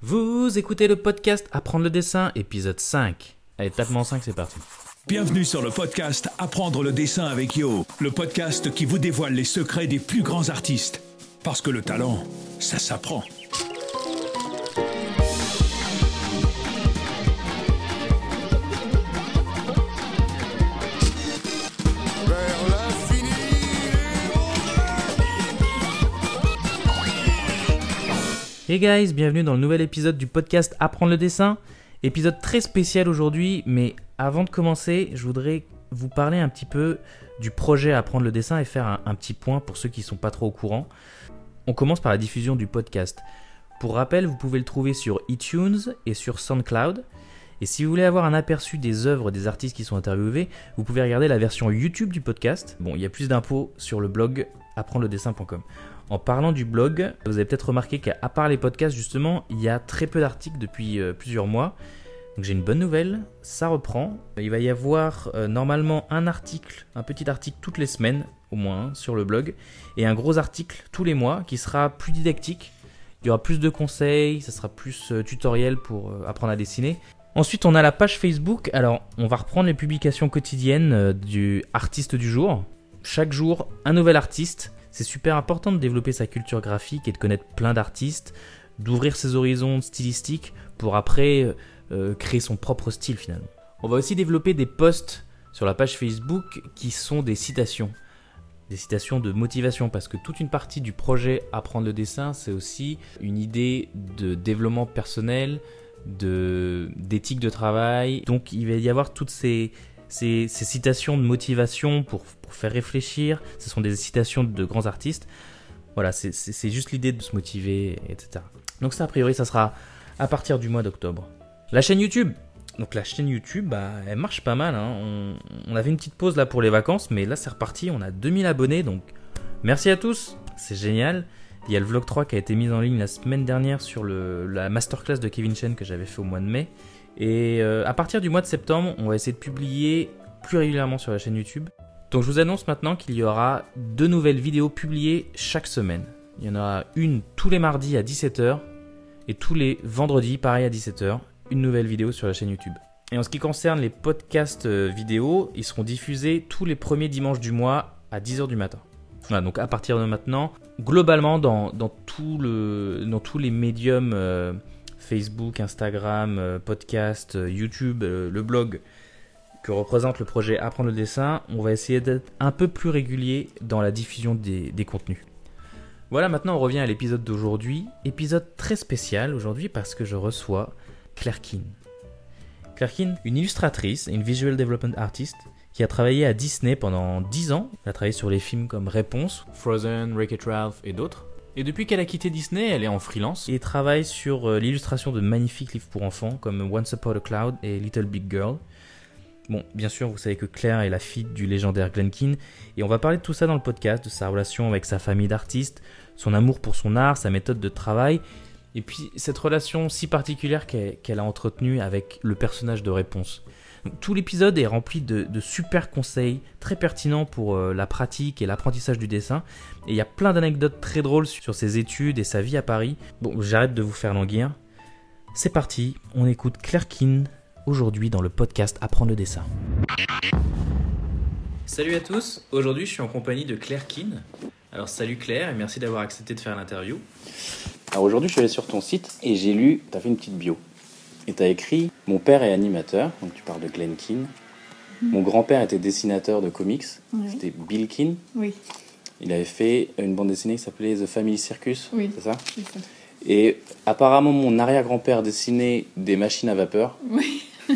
Vous écoutez le podcast Apprendre le dessin, épisode 5. Allez, tapement 5, c'est parti. Bienvenue sur le podcast Apprendre le dessin avec Yo, le podcast qui vous dévoile les secrets des plus grands artistes. Parce que le talent, ça s'apprend. Hey guys, bienvenue dans le nouvel épisode du podcast Apprendre le dessin. Épisode très spécial aujourd'hui, mais avant de commencer, je voudrais vous parler un petit peu du projet Apprendre le dessin et faire un, petit point pour ceux qui ne sont pas trop au courant. On commence par la diffusion du podcast. Pour rappel, vous pouvez le trouver sur iTunes et sur SoundCloud. Et si vous voulez avoir un aperçu des œuvres des artistes qui sont interviewés, vous pouvez regarder la version YouTube du podcast. Bon, il y a plus d'infos sur le blog apprendredessin.com. En parlant du blog, vous avez peut-être remarqué qu'à part les podcasts, justement, il y a très peu d'articles depuis euh, plusieurs mois. Donc j'ai une bonne nouvelle, ça reprend. Il va y avoir euh, normalement un article, un petit article toutes les semaines, au moins, hein, sur le blog, et un gros article tous les mois qui sera plus didactique. Il y aura plus de conseils, ça sera plus euh, tutoriel pour apprendre à dessiner. Ensuite, on a la page Facebook. Alors, on va reprendre les publications quotidiennes du artiste du jour. Chaque jour, un nouvel artiste. C'est super important de développer sa culture graphique et de connaître plein d'artistes, d'ouvrir ses horizons stylistiques pour après euh, euh, créer son propre style finalement. On va aussi développer des posts sur la page Facebook qui sont des citations. Des citations de motivation parce que toute une partie du projet Apprendre le dessin, c'est aussi une idée de développement personnel, d'éthique de travail. Donc il va y avoir toutes ces, ces, ces citations de motivation pour, pour faire réfléchir. Ce sont des citations de grands artistes. Voilà, c'est- juste l'idée de se motiver, etc. Donc ça, a priori, ça sera à partir du mois d'octobre. La chaîne YouTube. Donc la chaîne YouTube, bah, elle marche pas mal. hein. On, on avait une petite pause là pour les vacances, mais là c'est reparti. On a 2000 abonnés, donc merci à tous. C'est génial. Il y a le vlog 3 qui a été mis en ligne la semaine dernière sur le, la masterclass de Kevin Chen que j'avais fait au mois de mai. Et euh, à partir du mois de septembre, on va essayer de publier plus régulièrement sur la chaîne YouTube. Donc je vous annonce maintenant qu'il y aura deux nouvelles vidéos publiées chaque semaine. Il y en aura une tous les mardis à 17h et tous les vendredis, pareil à 17h, une nouvelle vidéo sur la chaîne YouTube. Et en ce qui concerne les podcasts euh, vidéo, ils seront diffusés tous les premiers dimanches du mois à 10h du matin. Voilà, donc à partir de maintenant, globalement dans, dans, le, dans tous les médiums euh, Facebook, Instagram, euh, podcast, euh, YouTube, euh, le blog que représente le projet Apprendre le dessin, on va essayer d'être un peu plus régulier dans la diffusion des, contenus. Voilà, maintenant on revient à l'épisode d'aujourd'hui. Épisode très spécial aujourd'hui parce que je reçois Claire Keane. Claire Keane, une illustratrice et une visual development artist qui a travaillé à Disney pendant 10 ans. Elle a travaillé sur les films comme Réponse, Frozen, Wreck-It Ralph et d'autres. Et depuis qu'elle a quitté Disney, elle est en freelance et travaille sur euh, l'illustration de magnifiques livres pour enfants comme Once Upon a Cloud et Little Big Girl. Bon, bien sûr, vous savez que Claire est la fille du légendaire Glen Keane, et on va parler de tout ça dans le podcast, de sa relation avec sa famille d'artistes, son amour pour son art, sa méthode de travail, et puis cette relation si particulière qu'elle a entretenue avec le personnage de Réponse. Donc, tout l'épisode est rempli de, de super conseils très pertinents pour euh, la pratique et l'apprentissage du dessin, et il y a plein d'anecdotes très drôles sur ses études et sa vie à Paris. Bon, j'arrête de vous faire languir. C'est parti, on écoute Claire Keane aujourd'hui dans le podcast Apprendre le dessin. Salut à tous, aujourd'hui je suis en compagnie de Claire Keane. Alors salut Claire et merci d'avoir accepté de faire l'interview. Alors aujourd'hui, je suis allé sur ton site et j'ai lu, tu as fait une petite bio. Et tu as écrit Mon père est animateur, donc tu parles de Glenn Keane. Mon grand-père était dessinateur de comics, Oui. c'était Bill Keane. Oui, Il avait fait une bande dessinée qui s'appelait The Family Circus, Oui. c'est ça? Et apparemment, mon arrière-grand-père dessinait des machines à vapeur. Oui.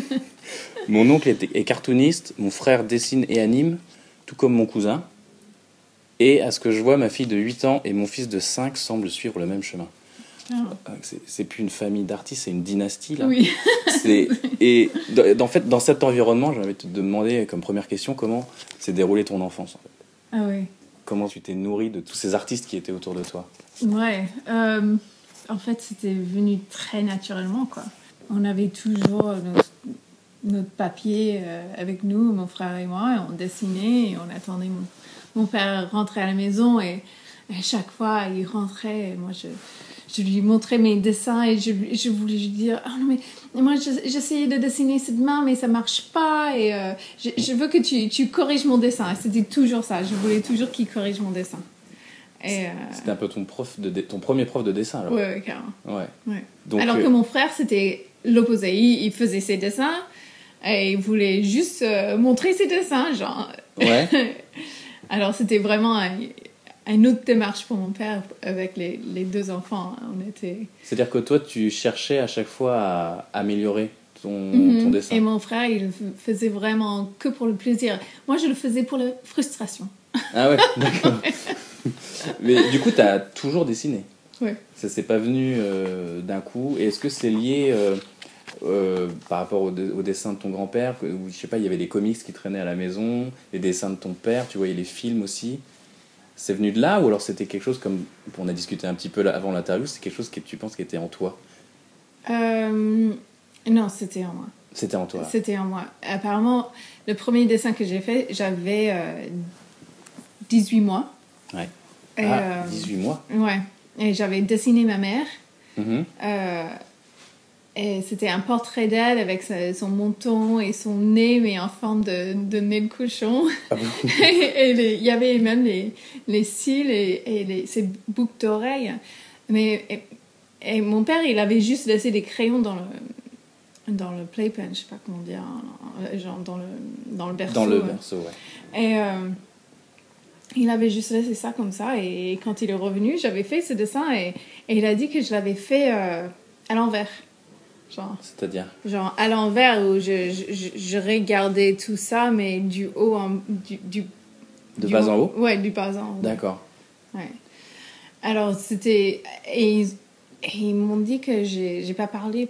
Mon oncle était, est cartooniste, mon frère dessine et anime, tout comme mon cousin. Et à ce que je vois, ma fille de 8 ans et mon fils de 5 semblent suivre le même chemin. Ah, C'est plus une famille d'artistes, c'est une dynastie là. oui. Et en fait, dans cet environnement, de te demander comme première question comment s'est déroulée ton enfance. en fait? Ah oui. Comment tu t'es nourri de tous ces artistes qui étaient autour de toi? Ouais. euh, en fait, c'était venu très naturellement, quoi. On avait toujours notre, notre papier euh, avec nous, mon frère et moi, et on dessinait et on attendait mon, mon père rentrer à la maison et à chaque fois il rentrait et moi je, je lui montrais mes dessins et je, je voulais lui dire ah non mais moi je- j'essayais de dessiner cette main mais ça marche pas et euh, je, je veux que tu, tu corriges mon dessin c'était toujours ça je voulais toujours qu'il corrige mon dessin euh, C'était un peu ton prof de ton premier prof de dessin alors. ouais, ouais, carrément Ouais. ouais. Donc alors euh, que mon frère c'était l'opposé il, il faisait ses dessins et il voulait juste euh, montrer ses dessins genre ouais. alors c'était vraiment une autre démarche pour mon père avec les, les deux enfants on était C'est-à-dire que toi tu cherchais à chaque fois à améliorer ton, Mhm. ton dessin. Et mon frère, il faisait vraiment que pour le plaisir. Moi, je le faisais pour la frustration. Ah ouais, d'accord. Mais du coup, tu as toujours dessiné. Ouais. Ça s'est pas venu euh, d'un coup. Et est-ce que c'est lié euh, euh, par rapport au, de- au dessin de ton grand-père Je sais pas, il y avait des comics qui traînaient à la maison, les dessins de ton père, tu voyais les films aussi? C'est venu de là ou alors c'était quelque chose comme on a discuté un petit peu avant l'interview, c'est quelque chose que tu penses qui était en toi? Euh, non, c'était en moi. C'était en toi. C'était en moi. Apparemment, le premier dessin que j'ai fait, j'avais euh, 18 mois. Ouais. Et, Ah, euh, 18 mois. Ouais. Et j'avais dessiné ma mère. Euh, et c'était un portrait d'elle avec sa- son menton et son nez, mais en forme de, de nez de cochon. Ah bon et il y avait même les, les cils et, et les, ses boucles d'oreilles. Mais et, et mon père, il avait juste laissé des crayons dans le dans le playpen, je sais pas comment dire, hein, genre dans le dans le berceau. Dans le berceau, ouais. Et euh, il avait juste laissé ça comme ça. Et quand il est revenu, j'avais fait ce dessin et, et il a dit que je l'avais fait euh, à l'envers. Genre, C'est-à-dire genre à l'envers où je, je, regardais tout ça, mais du haut en. Du, du, de du bas en haut Ouais, du bas en haut. D'accord. Ouais. Alors, c'était. Et ils, et ils m'ont dit que j'ai pas parlé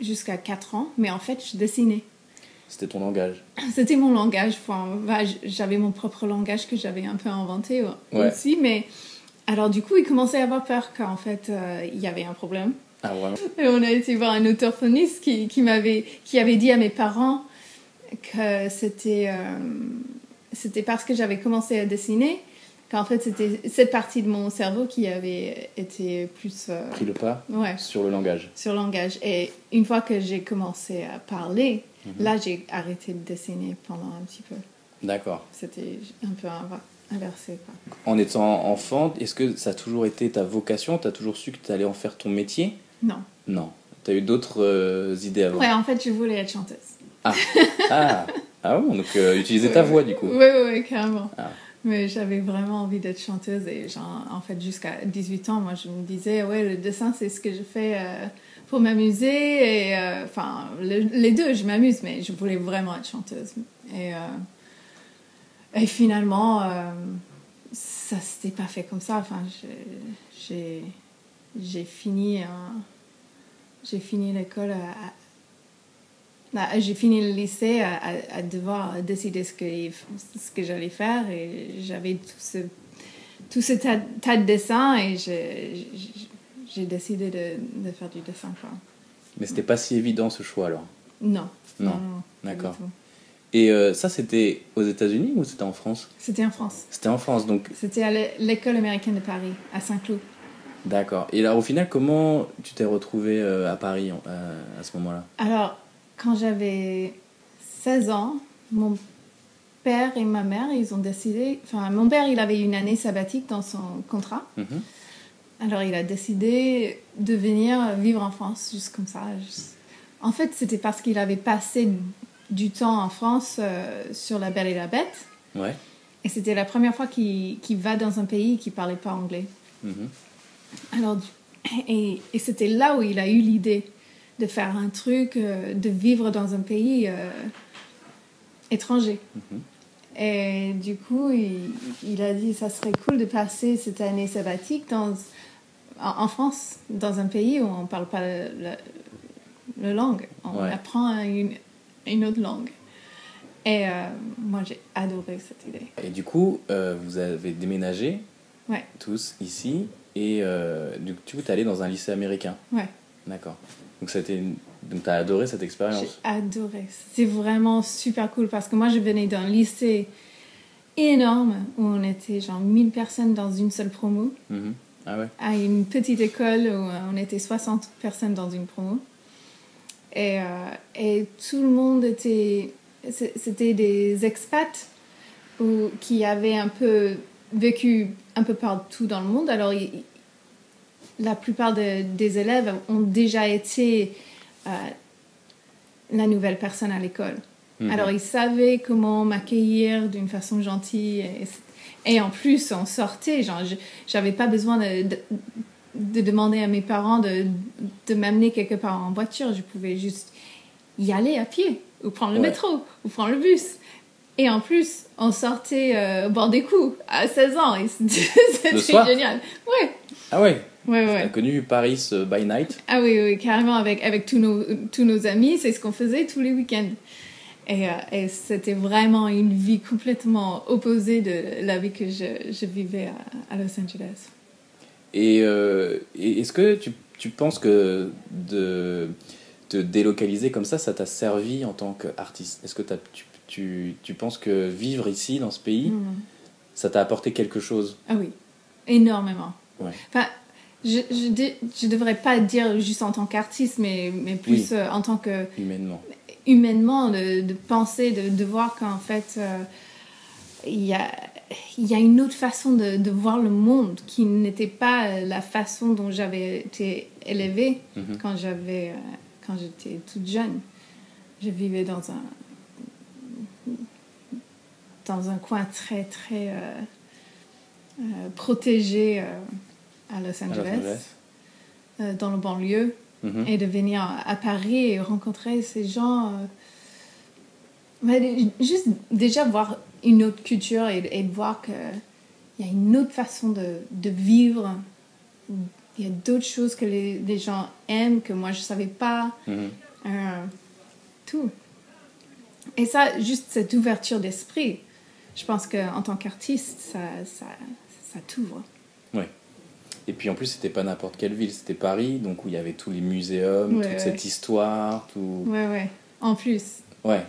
jusqu'à 4 ans, mais en fait, je dessinais. C'était ton langage. C'était mon langage. Enfin, bah, j'avais mon propre langage que j'avais un peu inventé euh, Ouais. aussi, mais. Alors, du coup, ils commençaient à avoir peur qu'en fait, euh, il y avait un problème. Ah, Et on a été voir un orthophoniste qui, qui m'avait qui avait dit à mes parents que c'était euh, c'était parce que j'avais commencé à dessiner qu'en fait c'était cette partie de mon cerveau qui avait été plus euh, Pris le pas ouais sur le langage. sur le langage et une fois que j'ai commencé à parler Mhm. là j'ai arrêté de dessiner pendant un petit peu D'accord. c'était un peu inversé quoi. En étant enfant, est-ce que ça a toujours été ta vocation? Tu as toujours su que tu allais en faire ton métier? Non Non. Tu as eu d'autres euh, idées avant ouais en fait je voulais être chanteuse Ah, ah, ah bon, donc euh, utiliser ta voix du coup. Oui, oui, oui, carrément. Ah. Mais j'avais vraiment envie d'être chanteuse et genre, en fait, jusqu'à 18 ans, moi, je me disais, ouais, le dessin, c'est ce que je fais euh, pour m'amuser. Et enfin, le- les deux, je m'amuse, mais je voulais vraiment être chanteuse. Et, et finalement, ça s'était pas fait comme ça. Enfin, j'ai j'ai fini, un- j'ai fini l'école bah, j'ai fini le lycée à, à- à devoir décider ce que, ce que j'allais faire et j'avais tout ce, tout ce tas, tas de dessins et j'ai décidé de, de faire du dessin. Quoi. Mais c'était pas si évident ce choix alors? Non. Non, du d'accord. Et euh, ça, c'était aux États-Unis ou c'était en France? C'était en France. C'était en France, donc C'était à l'é- l'école américaine de Paris, à Saint-Cloud. D'accord. Et là, au final, comment tu t'es retrouvé euh, à Paris euh, à ce moment-là? Alors, quand j'avais 16 ans, mon père et ma mère, ils ont décidé... Enfin, mon père, il avait une année sabbatique dans son contrat. Mhm. Alors, il a décidé de venir vivre en France, juste comme ça. juste- En fait, c'était parce qu'il avait passé du temps en France euh, sur La Belle et la Bête. Ouais. Et c'était la première fois qu'il qu'il va dans un pays qui ne parlait pas anglais. Mhm. Alors, et, et c'était là où il a eu l'idée de faire un truc, euh, de vivre dans un pays euh, étranger. Mhm. Et du coup, il, il a dit ça serait cool de passer cette année sabbatique dans, en, en France, dans un pays où on ne parle pas la, la- la langue. On Ouais. apprend une, une autre langue. Et euh, moi, j'ai adoré cette idée. Et du coup, euh, vous avez déménagé Ouais, tous ici et euh, du coup, tu es allé dans un lycée américain. ouais. D'accord. Donc, été une- donc tu as adoré cette J'ai expérience. adoré. C'est vraiment super cool parce que moi, je venais d'un lycée énorme où on était genre 1000 personnes dans une seule promo. Mhm. Ah ouais à une petite école où euh, on était 60 personnes dans une promo. Et, euh, et tout le monde était. C'était des expats ou, qui avaient un peu vécu un peu partout dans le monde. Alors, la plupart de- des élèves ont déjà été euh, la nouvelle personne à l'école. Mhm. Alors, ils savaient comment m'accueillir d'une façon gentille. Et, et en plus, on sortait. Genre, j'avais pas besoin de, de, de demander à mes parents de, de m'amener quelque part en voiture. Je pouvais juste y aller à pied, ou prendre le Ouais. métro, ou prendre le bus. Et en plus, on sortait euh, au bord des coups à 16 ans. Et c'était génial. Ouais, Ah ouais ouais, ouais. connu Paris euh, by night Ah oui, oui, carrément, avec, avec tous, nos, tous nos amis, c'est ce qu'on faisait tous les week-ends. Et, euh, et c'était vraiment une vie complètement opposée de la vie que je, je vivais à, à Los Angeles. Et, euh, et est-ce que tu, tu penses que de te délocaliser comme ça, ça t'a servi en tant qu'artiste? Est-ce que tu, tu, tu penses que vivre ici, dans ce pays, Mhm. ça t'a apporté quelque chose Ah oui, énormément. Ouais. Enfin, je, je devrais pas dire juste en tant qu'artiste, mais, mais plus Oui. euh, en tant que humainement humainement de, de penser, de, de voir qu'en fait, euh, il y, a, y a une autre façon de, de voir le monde qui n'était pas euh, la façon dont j'avais été élevée Mhm. quand j'avais euh, quand j'étais toute jeune. Je vivais dans un dans un coin très très euh, euh, protégé euh, à Los à Los Angeles, dans le banlieue Mhm. et de venir à Paris et rencontrer ces gens. mais juste déjà voir une autre culture et, et voir qu'il y a une autre façon de, de vivre. Il y a d'autres choses que les, les gens aiment que moi je ne savais pas. Mhm. Euh, tout. Et ça, juste cette ouverture d'esprit, je pense qu'en tant qu'artiste, ça, ça, ça t'ouvre. Ouais. Et puis en plus, c'était pas n'importe quelle ville, c'était Paris, donc où il y avait tous les muséums, Ouais, toute ouais. cette histoire, tout. Ouais, ouais. En plus. Ouais.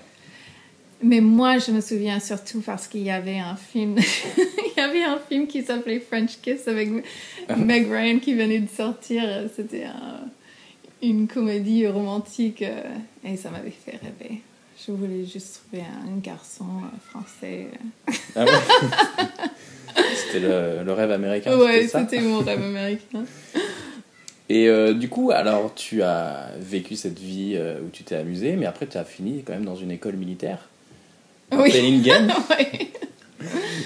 Mais moi, je me souviens surtout parce qu'il y avait un film, il y avait un film qui s'appelait French Kiss avec Meg Ryan qui venait de sortir. C'était un- une comédie romantique euh, et ça m'avait fait rêver. Je voulais juste trouver un garçon euh, français. Ah ouais C'était le, le rêve américain. ouais, c'était mon rêve américain. Et euh, du coup, alors tu as vécu cette vie euh, où tu t'es amusé, mais après tu as fini quand même dans une école militaire. Oui. Penningen. Ouais.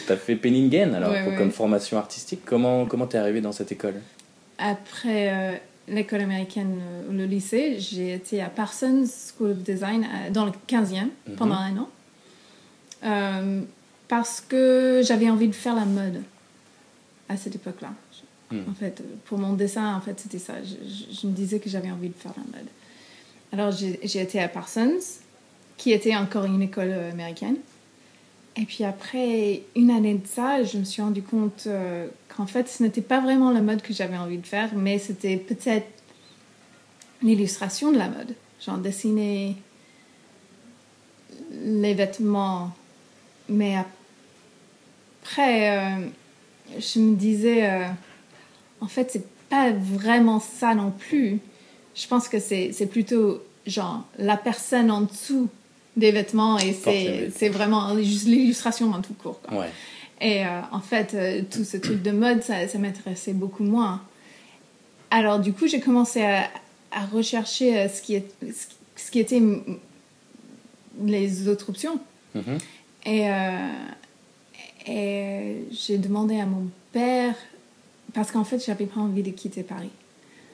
tu as fait Penningen alors Ouais, pour- ouais. comme formation artistique. Comment comment t'es arrivé dans cette école? Après l'école américaine euh, le lycée, j'ai été à Parsons School of Design euh, dans le 15e pendant un an. Euh, parce que j'avais envie de faire la mode à cette époque-là. Hmm. En fait, pour mon dessin, en fait, c'était ça. Je, je- je me disais que j'avais envie de faire la mode. Alors, j'ai été à Parsons, qui était encore une école américaine. Et puis après une année de ça, je me suis rendu compte euh, qu'en fait, ce n'était pas vraiment la mode que j'avais envie de faire, mais c'était peut-être l'illustration de la mode. Genre dessiner les vêtements. Mais après, euh, je me disais, euh, en fait, c'est pas vraiment ça non plus. Je pense que c'est plutôt genre la personne en dessous des vêtements et c'est vraiment juste l'illustration en tout court. quoi. Ouais. Et euh, en fait, euh, tout ce truc de mode, ça, ça m'intéressait beaucoup moins. Alors du coup, j'ai commencé à, à rechercher euh, ce, qui est, ce, qui- était les autres options. Mhm. Et, et j'ai demandé à mon père, parce qu'en fait, j'avais pas envie de quitter Paris.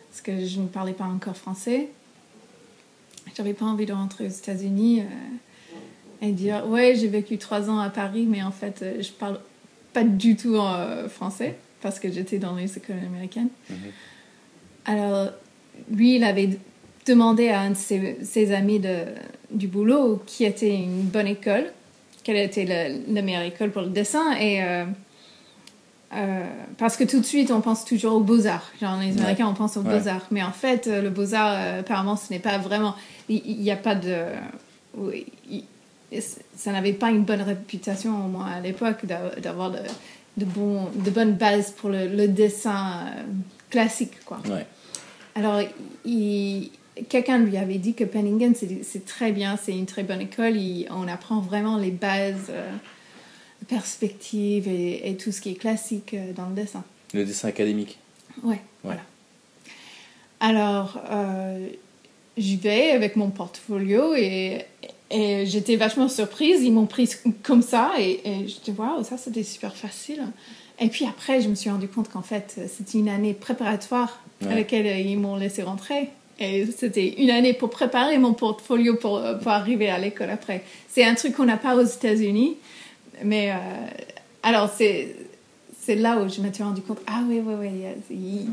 Parce que je ne parlais pas encore français. J'avais pas envie de rentrer aux États-Unis euh, et dire Ouais, j'ai vécu trois ans à Paris, mais en fait, euh, je parle pas du tout euh, français parce que j'étais dans les écoles américaines. Alors, lui, il avait demandé à un de ses, ses amis de, du boulot qui était une bonne école, quelle était la meilleure école pour le dessin. Et, euh, euh, parce que tout de suite, on pense toujours aux beaux-arts. Genre, les Américains, on pense aux Ouais. beaux-arts. Mais en fait, euh, le beaux-arts, euh, apparemment, ce n'est pas vraiment. Il n'y a pas de. il- ça n'avait pas une bonne réputation, au moins à l'époque, d'a- d'avoir de- de, bon, de bonnes bases pour le, le dessin euh, classique, quoi. Ouais. Alors, il- quelqu'un lui avait dit que Penningen, c'est c'est très bien, c'est une très bonne école. il- on apprend vraiment les bases, perspectives et, et tout ce qui est classique euh, dans le dessin. Le dessin académique. Ouais, voilà. Alors, euh, j'y vais avec mon portfolio et, et j'étais vachement surprise. Ils m'ont prise comme ça et, et j'étais waouh, ça c'était super facile. Et puis après, je me suis rendu compte qu'en fait, c'était une année préparatoire à Ouais. laquelle euh, ils m'ont laissé rentrer. Et c'était une année pour préparer mon portfolio pour, pour arriver à l'école après. C'est un truc qu'on n'a pas aux États-Unis. Mais euh, alors, c'est c'est là où je m'étais rendu compte ah oui, oui, oui,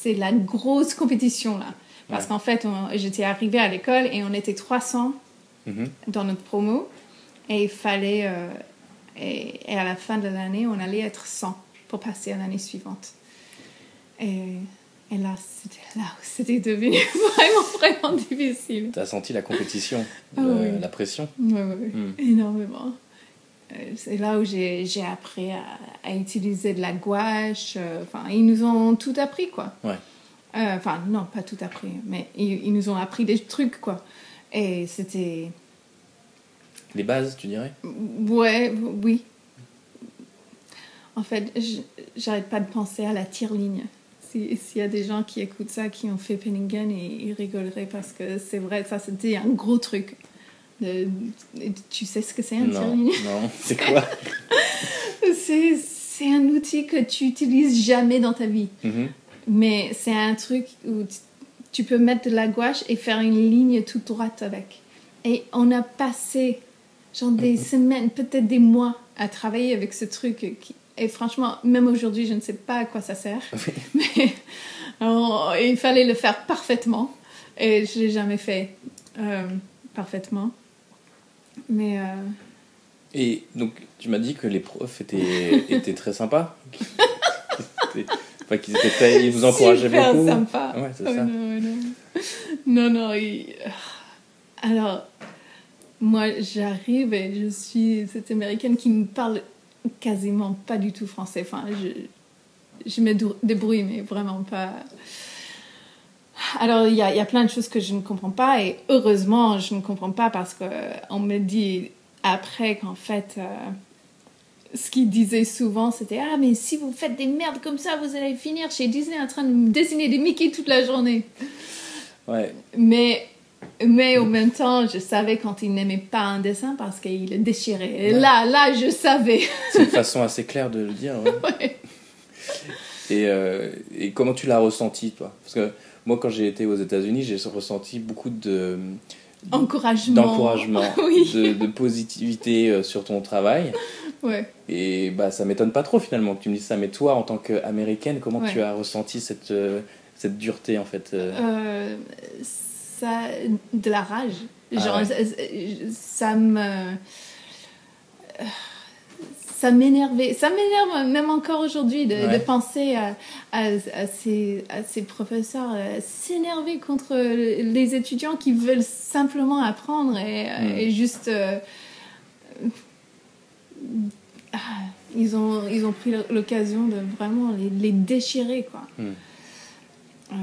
c'est la grosse compétition là. Parce Ouais. qu'en fait, j'étais arrivée à l'école et on était 300 Mhm. dans notre promo. Et il fallait. euh, et, et à la fin de l'année, on allait être 100 pour passer à l'année suivante. Et, et là, c'était là où c'était devenu vraiment, vraiment difficile. T'as senti la compétition, Ah le- oui. la pression? Oui, oui, oui. Mm. énormément. Euh, C'est là où j'ai j'ai appris à, à utiliser de la gouache. euh, Enfin, ils nous ont tout appris, quoi. Ouais. Euh, Enfin, non, pas tout appris, mais ils, ils nous ont appris des trucs, quoi. Et c'était... Les bases, tu dirais? Ouais, oui. En fait, j'arrête pas de penser à la tire-ligne. Si- S'il y a des gens qui écoutent ça, qui ont fait Penningen, ils, ils rigoleraient parce que c'est vrai, ça c'était un gros truc. De- tu sais ce que c'est un Non, non, c'est quoi? C'est c'est un outil que tu utilises jamais dans ta vie. Mhm. Mais c'est un truc où tu, peux mettre de la gouache et faire une ligne toute droite avec. Et on a passé genre des semaines, peut-être des mois à travailler avec ce truc. qui- et franchement, même aujourd'hui, je ne sais pas à quoi ça sert. Mais alors, il fallait le faire parfaitement. Et je ne l'ai jamais fait euh, parfaitement. Mais euh, Et donc, tu m'as dit que les profs étaient, étaient très sympas. Étaient- Enfin, qu'ils étaient très- ils vous encourageaient super beaucoup. sympa. Ouais, c'est Oh, ça. Non, non, non, non, il- Alors, moi, j'arrive et je suis cette américaine qui me parle quasiment pas du tout français. Enfin, je, je me débrouille, mais vraiment pas. Alors, il y a, il y a plein de choses que je ne comprends pas et heureusement, je ne comprends pas parce qu'on me dit après qu'en fait, euh, ce qu'il disait souvent, c'était Ah, mais si vous faites des merdes comme ça, vous allez finir chez Disney en train de dessiner des Mickey toute la journée. Ouais, Mais, mais en même temps, je savais quand il n'aimait pas un dessin parce qu'il le déchirait. Et Ouais. là, là, je savais. c'est une façon assez claire de le dire. ouais. Ouais. Et, euh, et comment tu l'as ressenti, toi? Parce que moi, quand j'ai été aux États-Unis, j'ai ressenti beaucoup de Encouragement. d'encouragement, Oui. de, de positivité euh, sur ton travail. Ouais. Et bah, ça m'étonne pas trop finalement que tu me dises ça. Mais toi, en tant qu'américaine, comment Ouais. tu as ressenti cette, euh, cette dureté en fait euh Euh, ça, de la rage. Ah Genre, ouais. ça, ça me. Ça m'énervait. Ça m'énerve même encore aujourd'hui de, Ouais. de penser à, à, à ces, à ces professeurs euh, s'énerver contre les étudiants qui veulent simplement apprendre et, Mm. et juste. euh, ah, ils, ont, ils ont pris l'occasion de vraiment les, les déchirer, quoi. Mm. Euh,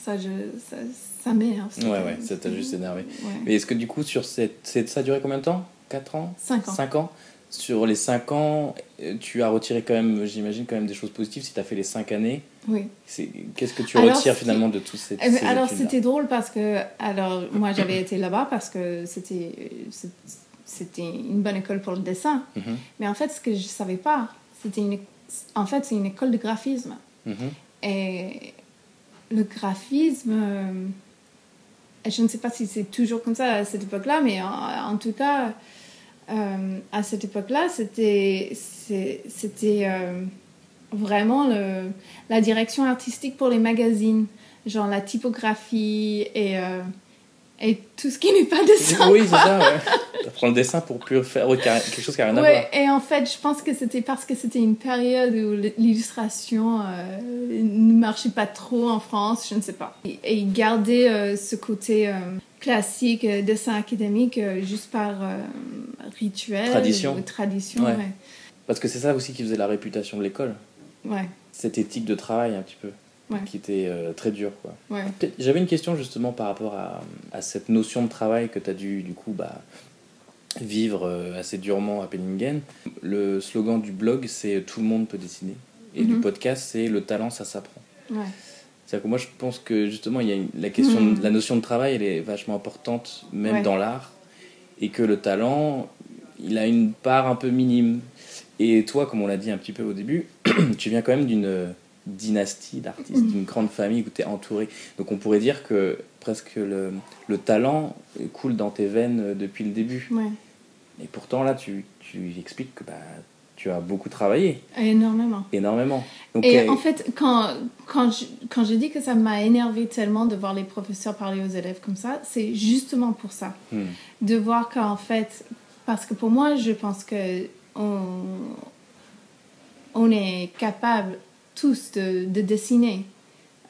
ça, je, ça, ça m'énerve. Ouais, ouais, ça t'a juste énervé. Ouais. Mais est-ce que du coup, sur cette, ça a duré combien de temps? 4 ans? Cinq ans. 5 ans? Sur les 5 ans, euh, tu as retiré quand même, j'imagine, quand même des choses positives si tu as fait les 5 années. Oui. C'est- Qu'est-ce que tu Alors, retires finalement de toutes ces, Eh ben, ces alors c'était drôle parce que alors moi j'avais été là-bas parce que c'était c'était une bonne école pour le dessin. Mhm, Mais en fait ce que je savais pas, c'était une en fait c'est une école de graphisme mhm. et le graphisme euh, je ne sais pas si c'est toujours comme ça à cette époque-là mais en, en tout cas euh, à cette époque-là c'était euh, vraiment le, la direction artistique pour les magazines, genre la typographie et, euh, et tout ce qui n'est pas dessin. Oui, c'est ça, ouais. Tu apprends le dessin pour plus faire quelque chose qui n'a rien à voir. Ouais, et en fait, je pense que c'était parce que c'était une période où l'illustration euh, ne marchait pas trop en France, je ne sais pas. Et, et euh, ce côté classique, dessin académique, juste par rituel Tradition. ou tradition. Ouais. ouais. Parce que c'est ça aussi qui faisait la réputation de l'école. Ouais, Cette éthique de travail un petit peu. Ouais. Qui était euh, très dure, quoi. ouais. J'avais une question justement par rapport à, à cette notion de travail que tu as dû du coup bah, vivre euh, assez durement à Penningen. Le slogan du blog c'est tout le monde peut dessiner et du Mhm. podcast c'est le talent ça s'apprend. ouais. C'est-à-dire que moi je pense que justement il y a une- la question, Mhm. la notion de travail elle est vachement importante même dans l'art et que le talent il a une part un peu minime. Et toi comme on l'a dit un petit peu au début, tu viens quand même d'une dynastie d'artistes, Mhm. d'une grande famille où tu es entouré. Donc on pourrait dire que presque le, le talent coule dans tes veines euh, depuis le début. ouais. Et pourtant là tu, tu expliques que bah, tu as beaucoup travaillé, Énormément. énormément. Donc, Et euh, en fait, quand, quand, je, quand je dis que ça m'a énervé tellement de voir les professeurs parler aux élèves comme ça, c'est justement pour ça. hmm, De voir qu'en fait, parce que pour moi, je pense que on, on est capable tous de, de dessiner,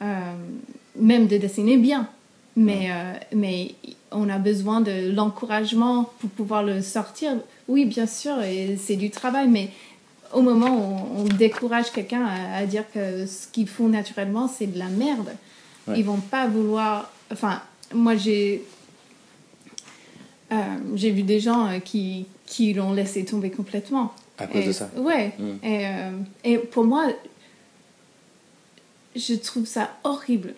euh, même de dessiner bien. Mais, euh, mais on a besoin de l'encouragement pour pouvoir le sortir. Oui, bien sûr, et c'est du travail, mais au moment où on décourage quelqu'un à, à dire que ce qu'ils font naturellement, c'est de la merde, Ouais. ils vont pas vouloir. Enfin, moi, j'ai. Euh, j'ai vu des gens euh, qui, qui l'ont laissé tomber complètement. à cause Et- de ça? Ouais. Mm. Et, euh, et pour moi, je trouve ça horrible.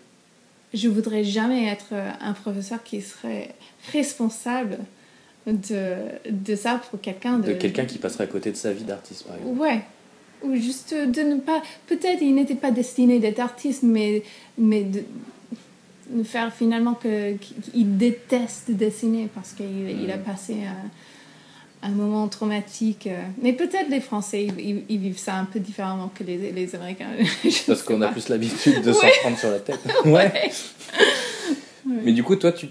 Je voudrais jamais être un professeur qui serait responsable de, de ça pour quelqu'un. De quelqu'un qui passerait à côté de sa vie d'artiste par exemple. Ouais. Ou juste de ne pas. Peut-être il n'était pas destiné d'être artiste, mais, mais de, de faire finalement que- qu'il déteste dessiner parce qu'il il a passé un, un moment traumatique. euh. Mais peut-être les Français, ils, vivent ça un peu différemment que les, les Américains. Parce qu'on a plus l'habitude de s'en prendre sur la tête. ouais. Mais du coup, toi, tu,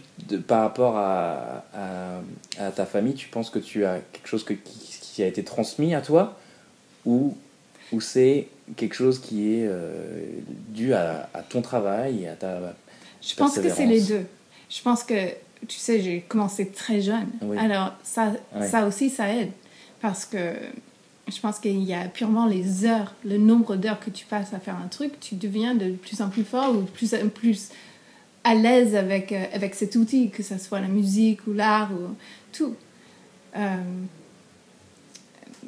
par rapport à, à, à ta famille, tu penses que tu as quelque chose que, qui, qui a été transmis à toi ou, ou c'est quelque chose qui est euh, dû à, à ton travail et à ta... Je pense que c'est les deux. Je pense que, tu sais, j'ai commencé très jeune. Oui. Alors, ça, ça aussi, ça aide. Parce que je pense qu'il y a purement les heures, le nombre d'heures que tu passes à faire un truc, tu deviens de plus en plus fort ou de plus en plus à l'aise avec, euh, avec cet outil, que ce soit la musique ou l'art ou tout. Euh,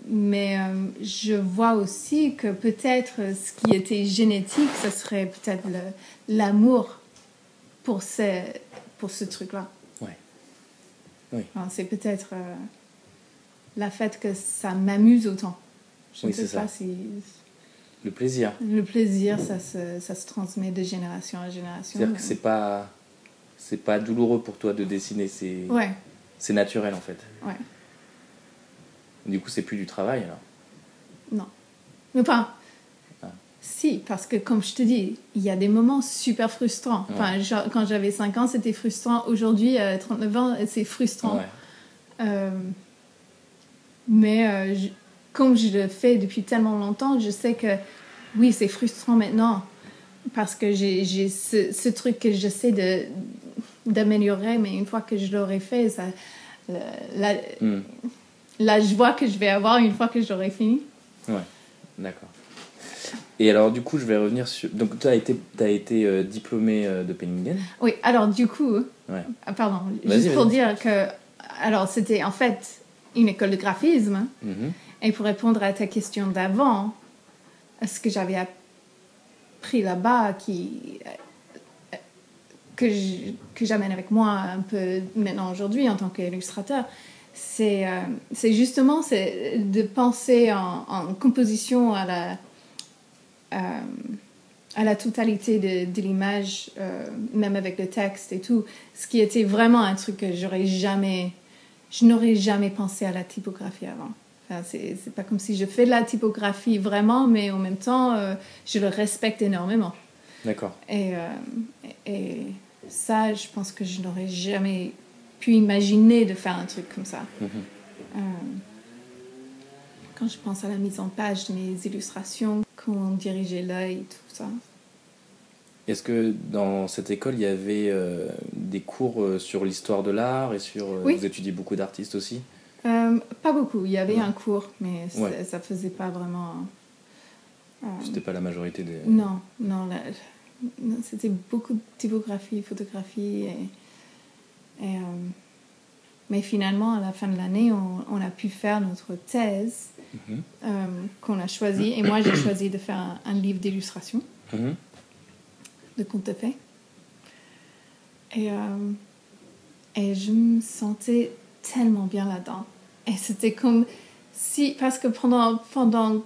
mais euh, je vois aussi que peut-être ce qui était génétique, ce serait peut-être l'amour pour ce, pour ce truc-là. Ouais. Oui. Enfin, c'est peut-être euh, la fait que ça m'amuse autant. Je Oui, ne sais c'est pas ça. si Le plaisir. le plaisir, ça se, ça se transmet de génération en génération. C'est-à-dire que c'est pas... C'est pas douloureux pour toi de dessiner, c'est Ouais, c'est naturel en fait. ouais. Du coup, c'est plus du travail alors. Non. Mais pas. Si, parce que comme je te dis, il y a des moments super frustrants. Enfin, genre, quand j'avais 5 ans, c'était frustrant. Aujourd'hui, à 39 ans, c'est frustrant. Ouais. Euh, mais euh, je- comme je le fais depuis tellement longtemps, je sais que oui, c'est frustrant maintenant parce que j'ai ce, ce truc que j'essaie d'améliorer, mais une fois que je l'aurai fait, ça, la, la, Hmm. la joie que je vais avoir une fois que j'aurai fini. Ouais, d'accord. Et alors, du coup, je vais revenir sur. Donc, tu as été, as été euh, diplômé euh, de Penningen. Oui, alors du coup, Ouais. ah, pardon, juste pour dire que, alors c'était en fait une école de graphisme. Mhm. Et pour répondre à ta question d'avant, ce que j'avais appris là-bas, qui, que j'amène avec moi un peu maintenant aujourd'hui en tant qu'illustrateur, c'est euh, justement de penser en, en composition à la, à la totalité de, de l'image, euh, même avec le texte et tout, ce qui était vraiment un truc que j'aurais jamais, je n'aurais jamais pensé à la typographie avant. Enfin, c'est pas comme si je fais de la typographie vraiment, mais en même temps, euh, je le respecte énormément. D'accord. Et, euh, et ça, je pense que je n'aurais jamais pu imaginer de faire un truc comme ça. Mhm. Euh, quand je pense à la mise en page de mes illustrations, comment diriger l'œil, tout ça. Est-ce que dans cette école, il y avait euh, des cours euh, sur l'histoire de l'art et sur. euh, Oui. Vous étudiez beaucoup d'artistes aussi? Euh, pas beaucoup. Il y avait Ouais. un cours, mais ça- Ouais. ça faisait pas vraiment. euh, C'était pas la majorité des. non, non, la- non, c'était beaucoup de typographie, photographie. Et, et, mais finalement, à la fin de l'année, on, on a pu faire notre thèse Mhm. euh, qu'on a choisie. Et moi, j'ai choisi de faire un, un livre d'illustration Mhm. de contes de fées. Et, euh, et je me sentais tellement bien là-dedans. Et c'était comme si, parce que pendant, pendant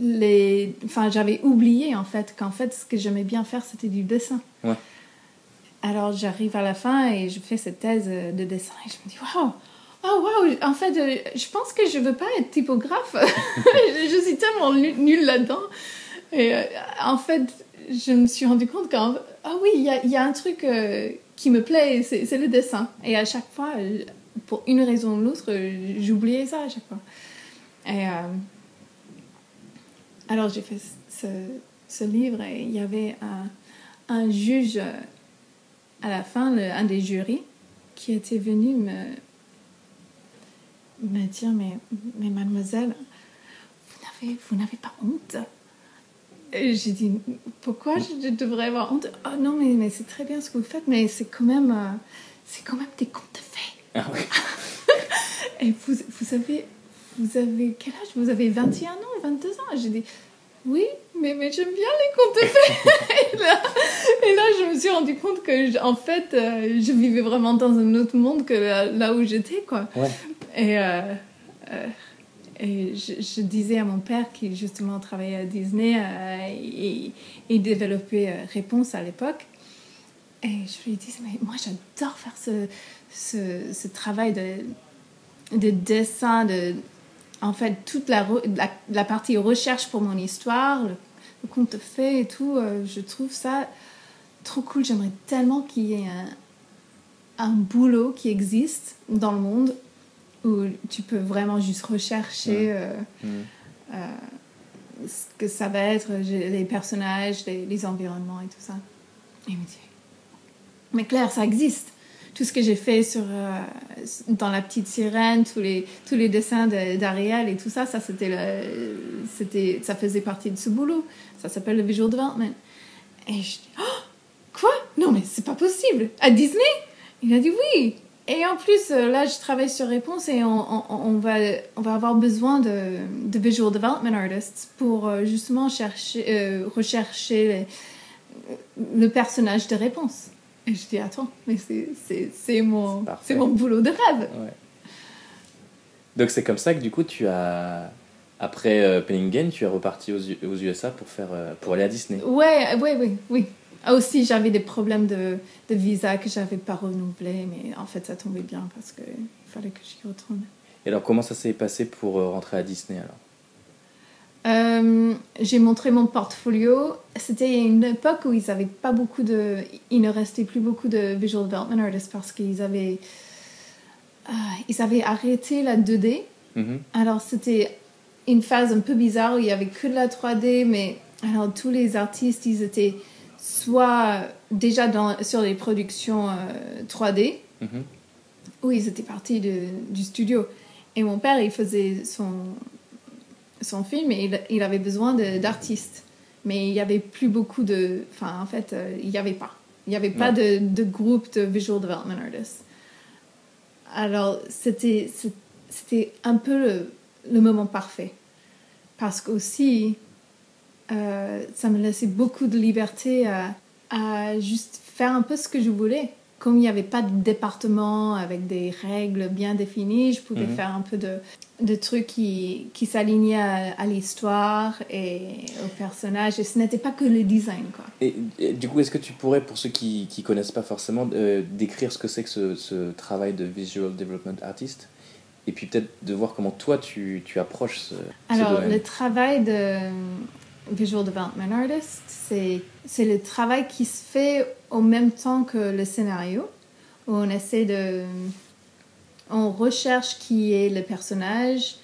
les. Enfin, j'avais oublié en fait qu'en fait, ce que j'aimais bien faire, c'était du dessin. Ouais. Alors, j'arrive à la fin et je fais cette thèse euh, de dessin et je me dis, waouh! Oh en fait, euh, je pense que je veux pas être typographe. je, suis tellement nu- nulle là-dedans. Et euh, en fait, je me suis rendu compte qu'en ah oui, il y a, un truc qui me plaît, c'est le dessin. Et à chaque fois, pour une raison ou l'autre, j'oubliais ça à chaque fois. Et alors j'ai fait ce, livre et il y avait un, juge à la fin, le- un des jurys, qui était venu me, me dire mais, mais mademoiselle, vous n'avez, vous n'avez pas honte? J'ai dit pourquoi je devrais avoir honte? Ah non mais, mais c'est très bien ce que vous faites mais c'est quand même euh, c'est quand même des contes de fées. Ah oui. Et vous, vous avez vous avez quel âge? Vous avez 21 ans, 22 ans? J'ai dit oui, mais, mais j'aime bien les contes de fées. et, là, et là, je me suis rendu compte que, je- en fait, euh, je vivais vraiment dans un autre monde que là, là où j'étais, quoi. Ouais. Et, euh, euh, et je, je disais à mon père, qui justement travaillait à Disney et, et développait Réponse à l'époque, et je lui disais, mais moi j'adore faire ce, ce, ce travail de, de dessin, de, en fait, toute la, la, la partie recherche pour mon histoire, le, le conte de fées et tout, euh, je trouve ça trop cool. J'aimerais tellement qu'il y ait un, un boulot qui existe dans le monde où tu peux vraiment juste rechercher euh, euh, ce que ça va être, les personnages, les, les environnements et tout ça. Et me dit, mais Claire, ça existe. Tout ce que j'ai fait sur, euh, dans La Petite Sirène, tous les, tous les dessins de- d'Ariel et tout ça, ça, c'était ça faisait partie de ce boulot. Ça s'appelle le visual development. Et je dis, Oh, quoi? Non, mais c'est pas possible. À Disney? Il a dit oui. Et en plus, euh, là, je travaille sur Réponse et on, va, on va avoir besoin de, de visual development artists pour euh, justement chercher, rechercher le personnage de Réponse. Et je dis, attends, mais c'est- mon, mon boulot de rêve. Ouais. Donc c'est comme ça que du coup tu as après euh, Penningen, tu es reparti aux, aux USA pour faire euh, pour aller à Disney. Ouais, ouais, oui, oui. Ah, Aussi, j'avais des problèmes de, de visa que j'avais pas renouvelé, mais en fait, ça tombait bien parce qu'il fallait que j'y retourne. Et alors comment ça s'est passé pour euh, rentrer à Disney alors? Euh, j'ai montré mon portfolio. C'était une époque où ils avaient pas beaucoup de. Il ne restait plus beaucoup de visual development artists parce qu'ils avaient. ah, ils avaient arrêté la 2D. Mhm. Alors c'était une phase un peu bizarre où il y avait que de la 3D, mais alors tous les artistes, ils étaient soit déjà dans, sur les productions euh, 3D, Mhm. ou ils étaient partis de- du studio. Et mon père, il faisait son, son film et il, il avait besoin d'artistes. Mais il n'y avait plus beaucoup de... Enfin, en fait, euh, il n'y avait pas. Il n'y avait pas de, de groupe de visual development artists. Alors, c'était un peu le, le moment parfait. Parce qu'aussi, euh, ça me laissait beaucoup de liberté à, à juste faire un peu ce que je voulais. Comme il n'y avait pas de département avec des règles bien définies, je pouvais Mhm. faire un peu de, de trucs qui, qui s'alignaient à, à l'histoire et au personnage. Et ce n'était pas que le design, quoi. Et, et du coup, est-ce que tu pourrais, pour ceux qui ne connaissent pas forcément, euh, décrire ce que c'est que ce, ce travail de visual development artist Et puis peut-être de voir comment toi tu, tu approches ce, ce Alors, domaine? le travail de visual development artist, c'est le travail qui se fait au même temps que le scénario, on essaie de... On recherche qui est le personnage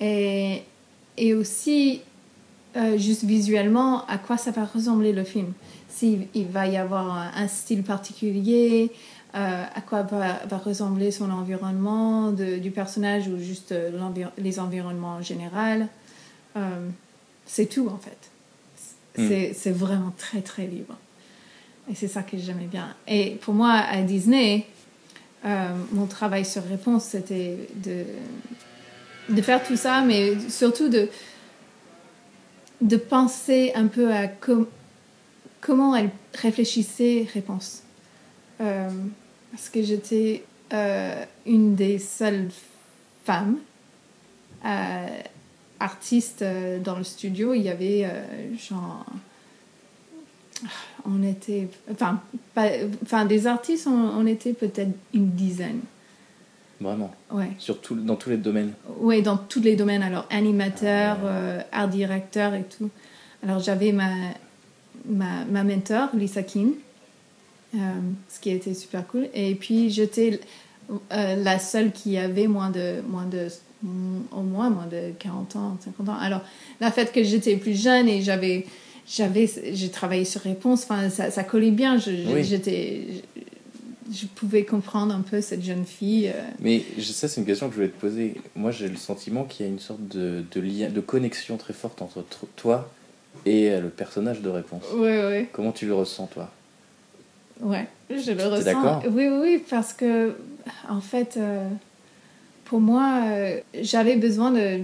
et, et aussi, euh, juste visuellement, à quoi ça va ressembler le film. s'il il va y avoir un, un style particulier, euh, à quoi va, va ressembler son environnement de- du personnage ou juste euh, les environnements en général. Euh, c'est tout en fait. Mm. C'est c'est vraiment très très libre. Et c'est ça que j'aimais bien. Et pour moi, à Disney, euh, mon travail sur réponse, c'était de, de faire tout ça, mais surtout de, de penser un peu à com- comment elle réfléchissait réponse. Euh, parce que j'étais euh, une des seules femmes artistes dans le studio. Il y avait genre. On était. Enfin, pas- enfin des artistes, on, on était peut-être une dizaine. Vraiment. Ouais. Sur tout, dans tous les domaines. Oui, dans tous les domaines. Alors, animateur, euh, art directeur et tout. Alors, j'avais ma, ma, ma mentor, Lisa King, euh, ce qui était super cool. Et puis, j'étais euh, la seule qui avait moins de, moins de, au moins moins de 40 ans, 50 ans. Alors, la fait que j'étais plus jeune et j'avais, j'avais, j'ai travaillé sur réponse, enfin, ça, ça collait bien. Je, Oui. j'étais, je, je pouvais comprendre un peu cette jeune fille. euh, Mais ça, c'est une question que je voulais te poser. Moi, j'ai le sentiment qu'il y a une sorte de, de lien, de connexion très forte entre tr- toi et euh, le personnage de réponse. Ouais, ouais. Comment tu le ressens, toi? Ouais, je le ressens. d'accord? Oui, oui, oui, parce que, en fait, euh, pour moi, euh, j'avais besoin de,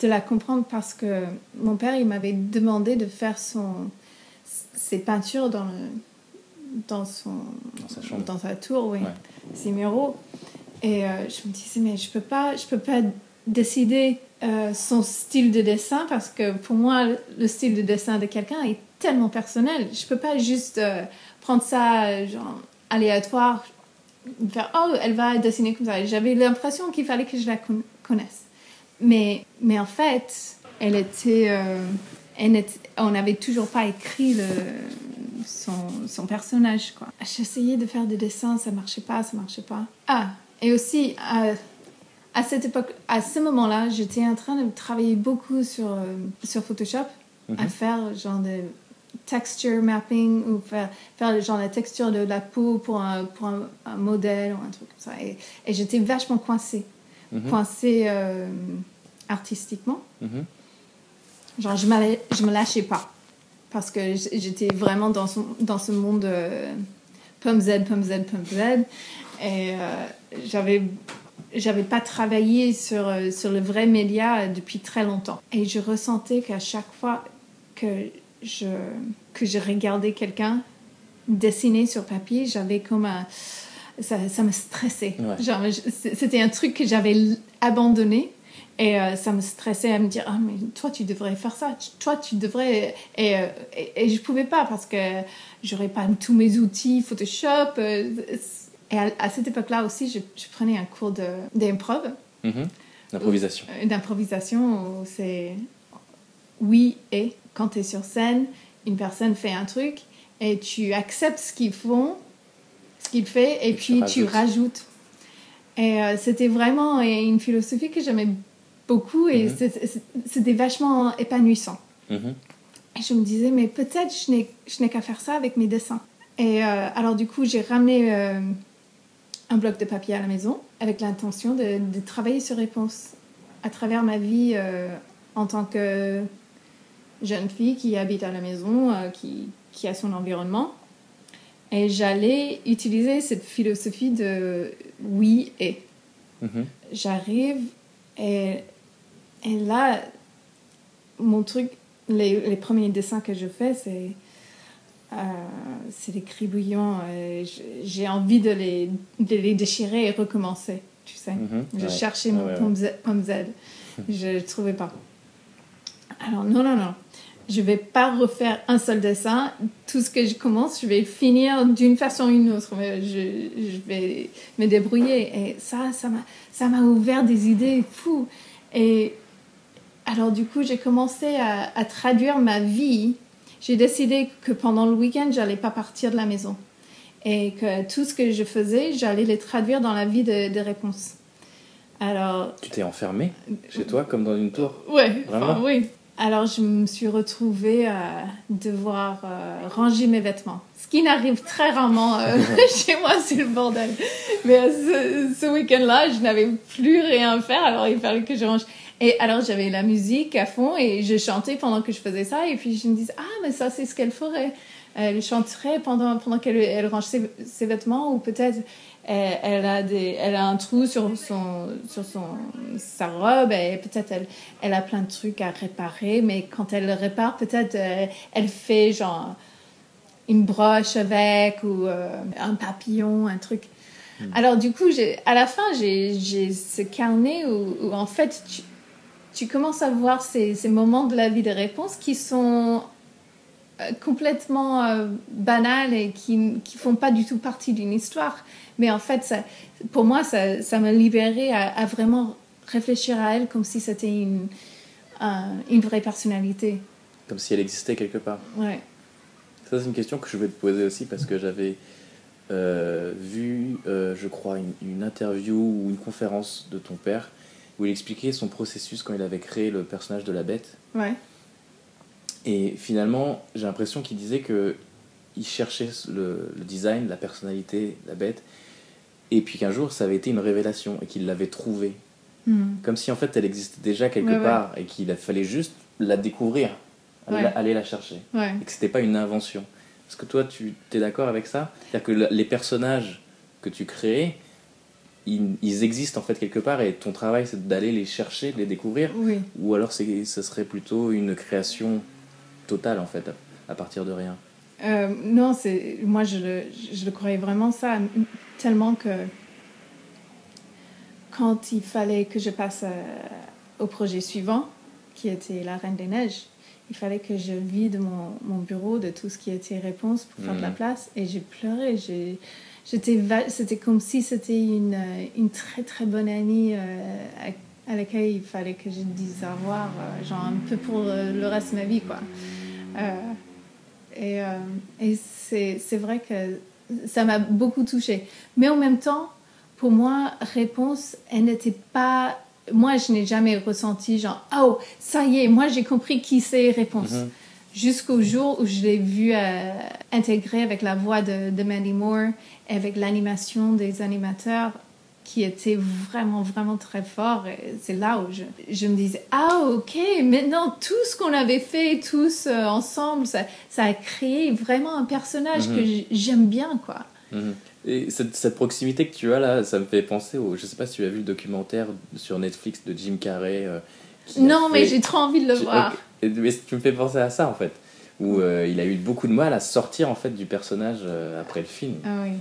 de la comprendre parce que mon père, il m'avait demandé de faire son, ses peintures dans, le, dans, son, Dans sa chambre. dans sa tour, oui, Ouais. ses muraux. Et euh, je me disais, mais je peux pas, je peux pas décider euh, son style de dessin parce que pour moi, le style de dessin de quelqu'un est tellement personnel. Je peux pas juste prendre ça, genre, aléatoire, me faire, oh, elle va dessiner comme ça. J'avais l'impression qu'il fallait que je la con- connaisse. Mais, mais en fait, elle était, euh, elle on n'avait toujours pas écrit le, son, son personnage. quoi. J'essayais de faire des dessins, ça marchait pas, ça marchait pas. Ah, et aussi, à, à cette époque, à ce moment-là, j'étais en train de travailler beaucoup sur, euh, sur Photoshop, à Mhm. faire genre de texture mapping ou faire, faire genre la texture de la peau pour un, pour un, un modèle ou un truc comme ça. Et, et j'étais vachement coincée, Mhm. coincée euh, artistiquement. Mhm. Genre, je je me lâchais pas. Parce que j'étais vraiment dans, son, dans ce monde euh, pomme Z, pomme Z, pomme Z. Et euh, j'avais j'avais pas travaillé sur, euh, sur le vrai média depuis très longtemps. Et je ressentais qu'à chaque fois que je, que je regardais quelqu'un dessiner sur papier, j'avais comme un... Ça, ça me stressait. Ouais. C'était un truc que j'avais abandonné. Et euh, ça me stressait à me dire, ah, mais toi, tu devrais faire ça. Toi, tu devrais. Et, euh, et, et je pouvais pas parce que j'aurais pas tous mes outils Photoshop. euh, Et à, à cette époque-là aussi, je, je prenais un cours d'improv, Mhm. Euh, d'improvisation où c'est oui et quand tu es sur scène, une personne fait un truc et tu acceptes ce qu'ils font, ce qu'il fait et, puis tu rajoutes. rajoutes. Et euh, c'était vraiment une philosophie que j'aimais beaucoup et Mhm. c'était vachement épanouissant. Mhm. Et je me disais, mais peut-être je n'ai, je n'ai qu'à faire ça avec mes dessins. Et euh, alors du coup, j'ai ramené euh, un bloc de papier à la maison avec l'intention de, de travailler sur réponse à travers ma vie en tant que jeune fille qui habite à la maison, euh, qui, qui a son environnement. Et j'allais utiliser cette philosophie de oui et Mhm. j'arrive et, et là, mon truc, les, les premiers dessins que je fais, c'est euh, c'est des cribouillons. J'ai envie de les, de les déchirer et recommencer, tu sais. Mhm. Je Ouais. cherchais mon ouais, ouais. pomme Z, pomme Z. Je ne trouvais pas. Alors, non, non, non. Je vais pas refaire un seul dessin. Tout ce que je commence, je vais finir d'une façon ou d'une autre. Mais Je, je vais me débrouiller. Et ça, ça m'a, ça m'a ouvert des idées fous. Et alors, du coup, j'ai commencé à, à traduire ma vie. J'ai décidé que pendant le week-end, j'allais pas partir de la maison. Et que tout ce que je faisais, j'allais les traduire dans la vie de, de réponse. Alors, Tu t'es enfermé chez toi comme dans une tour? Ouais, Vraiment? enfin, oui. Alors je me suis retrouvée à devoir euh, ranger mes vêtements. Ce qui n'arrive très rarement euh, chez moi, c'est le bordel. Mais euh, ce, ce week-end-là, je n'avais plus rien à faire, alors il fallait que je range. Et alors j'avais la musique à fond et je chantais pendant que je faisais ça. Et puis je me disais, ah, mais ça, c'est ce qu'elle ferait. Elle chanterait pendant, pendant qu'elle elle range ses, ses vêtements ou peut-être elle, elle a des, elle a un trou sur son, sur son, sa robe et peut-être elle, elle a plein de trucs à réparer, mais quand elle le répare, peut-être euh, elle fait genre une broche avec ou euh, un papillon, un truc. Alors du coup, à la fin, j'ai, ce carnet où, où en fait tu, tu commences à voir ces, ces moments de la vie de réponse qui sont complètement euh, banales et qui qui font pas du tout partie d'une histoire. Mais en fait, ça, pour moi, ça, ça m'a libérée à, à vraiment réfléchir à elle comme si c'était une, un- une vraie personnalité. Comme si elle existait quelque part. Ouais. Ça, c'est une question que je voulais te poser aussi parce que j'avais euh, vu, euh, je crois, une, une interview ou une conférence de ton père où il expliquait son processus quand il avait créé le personnage de la bête. Ouais. Et finalement, j'ai l'impression qu'il disait que il cherchait le, le design, la personnalité, la bête, et puis qu'un jour, ça avait été une révélation et qu'il l'avait trouvée. Hmm. Comme si en fait elle existait déjà quelque Ouais, ouais. part et qu'il fallait juste la découvrir, aller, Ouais. la, aller la chercher. Et que c'était pas une invention. Est-ce que toi, tu es d'accord avec ça? C'est-à-dire que le- les personnages que tu crées, ils, ils existent en fait quelque part et ton travail c'est d'aller les chercher, de les découvrir? Oui. Ou alors ce serait plutôt une création totale en fait, à, partir de rien Euh, non, c'est moi je le, je le croyais vraiment ça tellement que quand il fallait que je passe euh, au projet suivant, qui était la Reine des Neiges, il fallait que je vide mon, mon bureau de tout ce qui était réponse pour faire de la Mhm. place et j'ai pleuré. J'ai j'étais c'était comme si c'était une, une très très bonne amie euh, à, laquelle il fallait que je dise au revoir, euh, genre un peu pour euh, le reste de ma vie quoi. Euh, et, et c'est vrai que ça m'a beaucoup touchée. Mais en même temps, pour moi, réponse, elle n'était pas. Moi, je n'ai jamais ressenti genre, oh, ça y est, moi j'ai compris qui c'est réponse. Mhm. Jusqu'au jour où je l'ai vu euh, intégré avec la voix de, de Mandy Moore, et avec l'animation des animateurs qui était vraiment, vraiment très fort. C'est là où je, je me disais, ah ok, maintenant tout ce qu'on avait fait tous euh, ensemble, ça, ça a créé vraiment un personnage Mhm. que j- j'aime bien, quoi. Mhm. Et cette, cette proximité que tu as là, ça me fait penser au. Je sais pas si tu as vu le documentaire sur Netflix de Jim Carrey. euh, Non, mais j'ai trop envie de le voir. Mais tu me fais penser à ça en fait, où euh, il a eu beaucoup de mal à sortir en fait du personnage après le film. Ah oui.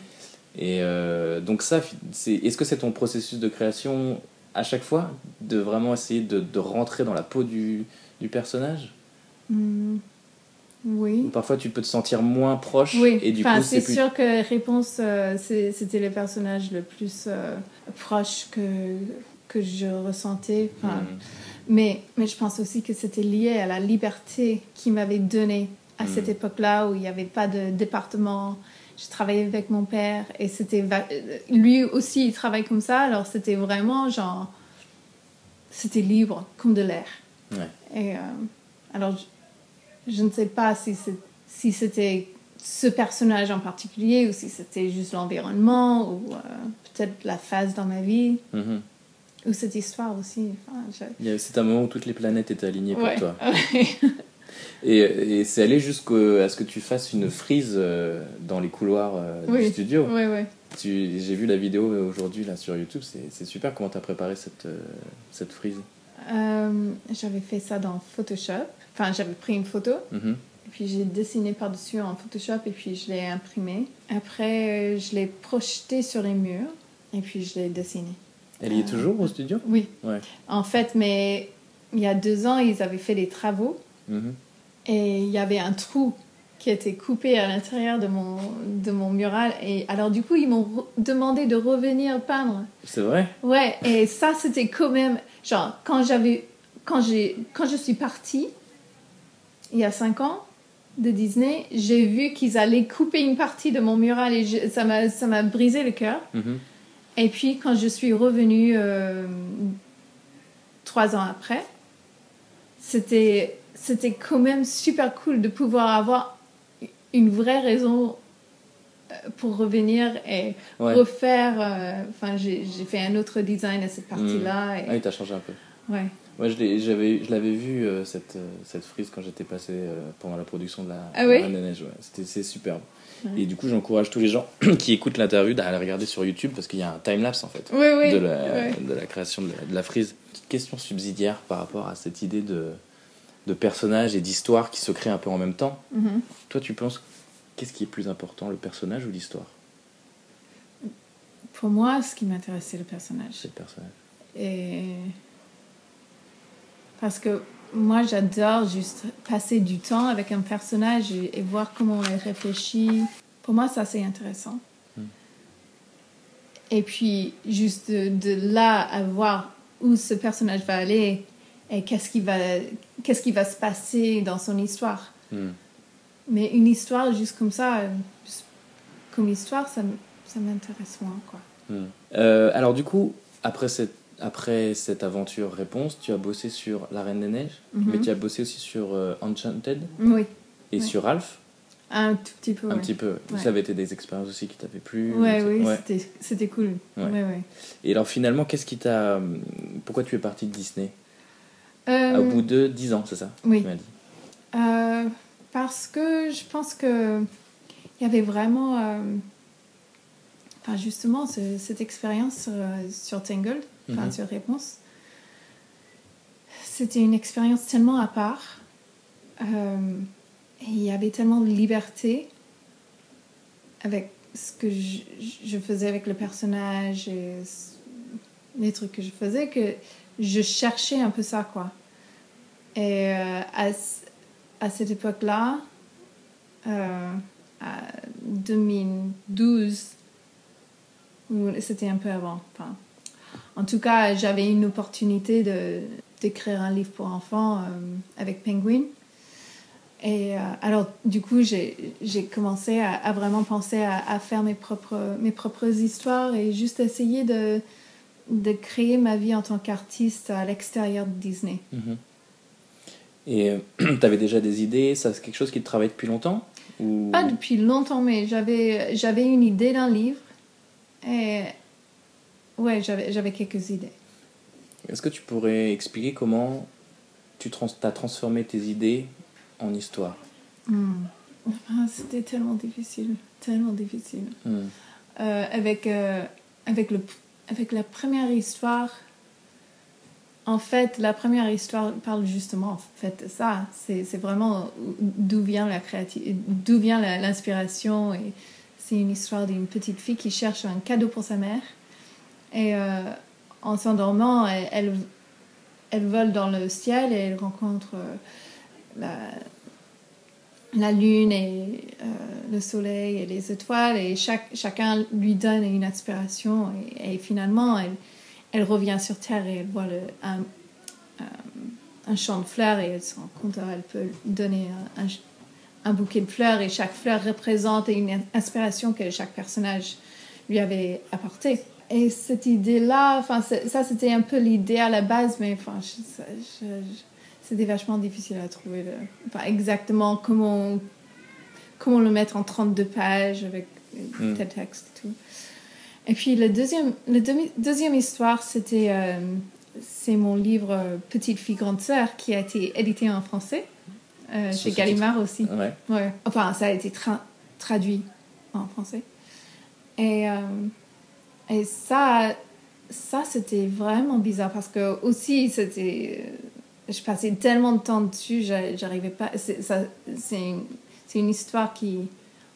Et euh, donc ça, est-ce que c'est ton processus de création à chaque fois de vraiment essayer de, de rentrer dans la peau du, du personnage? Hmm. Oui. Ou parfois tu peux te sentir moins proche Oui, et du enfin, c'est plus... sûr que Réponse, euh, c'était le personnage le plus euh, proche que, que je ressentais. Enfin, Mhm. mais, mais je pense aussi que c'était lié à la liberté qu'il m'avait donnée à Mm. cette époque-là où il n'y avait pas de département. Je travaillais avec mon père et c'était lui aussi il travaille comme ça alors c'était vraiment genre c'était libre comme de l'air. Ouais. Et euh, alors je, je ne sais pas si si c'était ce personnage en particulier ou si c'était juste l'environnement ou euh, peut-être la phase dans ma vie Mhm. ou cette histoire aussi. Enfin, je- Il y a- C'est un moment où toutes les planètes étaient alignées pour Ouais. toi. Et, et c'est allé jusqu'à ce que tu fasses une frise euh, dans les couloirs euh, du Oui. studio. Ouais. Tu- J'ai vu la vidéo aujourd'hui là sur YouTube, c'est super comment tu as préparé cette, euh, cette frise. Euh, j'avais fait ça dans Photoshop. Enfin, j'avais pris une photo Mhm. et puis j'ai dessiné par-dessus en Photoshop et puis je l'ai imprimé. Après, euh, je l'ai projeté sur les murs et puis je l'ai dessiné. Elle y est Euh, toujours au studio? Oui. Ouais. En fait, mais il y a deux ans, ils avaient fait des travaux Mhm. Et il y avait un trou qui était coupé à l'intérieur de mon, de mon mural. Et alors, du coup, ils m'ont demandé de revenir peindre. C'est vrai? Ouais, et ça, c'était quand même. Genre, quand j'avais. Quand, quand je suis partie, il y a cinq ans, de Disney, j'ai vu qu'ils allaient couper une partie de mon mural et je- ça, m'a, ça m'a brisé le cœur. Mhm. Et puis, quand je suis revenue euh, trois ans après, c'était c'était quand même super cool de pouvoir avoir une vraie raison euh, pour revenir et Ouais. refaire. euh, Enfin, j'ai j'ai fait un autre design à cette partie-là. et- Ah oui, t'as changé un peu. ouais. Moi, je l'ai- j'avais, je l'avais vu, euh, cette, euh, cette frise, quand j'étais passé euh, pendant la production de la, Ah de oui? la Neiges. ouais. C'était, c'est superbe. Ouais. Et du coup, j'encourage tous les gens qui écoutent l'interview à la regarder sur YouTube parce qu'il y a un time-lapse en fait. Oui, oui. de, la, de la création de la, de la frise. Petite question subsidiaire par rapport à cette idée de, de personnage et d'histoire qui se crée un peu en même temps. Mhm. Toi, tu penses qu'est-ce qui est plus important, le personnage ou l'histoire? Pour moi, ce qui m'intéresse, c'est le personnage. C'est le personnage. Et parce que moi, j'adore juste passer du temps avec un personnage et, et voir comment elle réfléchit. Pour moi, ça, c'est intéressant. Hmm. Et puis, juste de, de là à voir où ce personnage va aller et qu'est-ce qui va, qu'est-ce qui va se passer dans son histoire? Hmm. Mais une histoire juste comme ça, euh, juste comme histoire, ça, m'intéresse moins, quoi. Hmm. Euh, alors du coup, après cette, après cette aventure réponse, tu as bossé sur La Reine des Neiges, Mhm. mais tu as bossé aussi sur euh, Enchanted Oui, et sur Ralph, un tout petit peu. un ouais. petit peu. Ouais. Ça avait été des expériences aussi qui t'avaient plu Ouais, oui, ouais. c'était- cool. Ouais. Ouais, ouais. Et alors finalement, qu'est-ce qui t'a... Pourquoi tu es parti de Disney? Au bout de 10 ans, c'est ça oui. Tu dit. euh, parce que je pense que il y avait vraiment, euh, enfin justement, ce- cette expérience sur, sur Tangled, enfin Mhm. sur Réponse, c'était une expérience tellement à part. Euh, et il y avait tellement de liberté avec ce que je, je faisais avec le personnage et les trucs que je faisais que je cherchais un peu ça, quoi. Et euh, à, à cette époque-là, euh, à 2012, ou c'était un peu avant, enfin, en tout cas, j'avais une opportunité de d'écrire un livre pour enfants euh, avec Penguin. Et euh, alors, du coup, j'ai commencé à, à vraiment penser à, à faire mes propres, mes propres histoires et juste essayer de, de créer ma vie en tant qu'artiste à l'extérieur de Disney. Mhm. Et tu avais déjà des idées? Ça, c'est quelque chose qui te travaille depuis longtemps? Ou... Pas depuis longtemps, mais j'avais j'avais une idée d'un livre. Et ouais, j'avais j'avais quelques idées. Est-ce que tu pourrais expliquer comment tu trans as transformé tes idées en histoire? Hmm. Ah, C'était tellement difficile, tellement difficile. Hmm. Euh, avec, euh, avec, le, avec la première histoire, en fait, la première histoire parle justement en fait ça. C'est vraiment d'où vient la d'où vient l'inspiration. Et c'est une histoire d'une petite fille qui cherche un cadeau pour sa mère. Et euh, en s'endormant, elle, elle, elle vole dans le ciel et elle rencontre euh, la, la lune et euh, le soleil et les étoiles et chacun lui donne une inspiration et, finalement elle, elle revient sur Terre et elle voit le, un, champ de fleurs et elle se rend compte qu'elle peut donner un, bouquet de fleurs et chaque fleur représente une inspiration que chaque personnage lui avait apportée. Et cette idée-là, ça c'était un peu l'idée à la base, mais je- c'était vachement difficile à trouver le, enfin, exactement comment, comment le mettre en 32 pages avec Mm. tel texte et tout. Et puis le deuxième, demi- deuxième histoire, c'était euh, c'est mon livre euh, Petite fille grande sœur qui a été édité en français euh, chez Gallimard aussi. Ouais. Ouais. Enfin, ça a été tra- traduit en français. Et, euh, et ça, ça c'était vraiment bizarre parce que aussi, c'était. Je passais tellement de temps dessus, j'a- j'arrivais pas. C'est une, une histoire qui.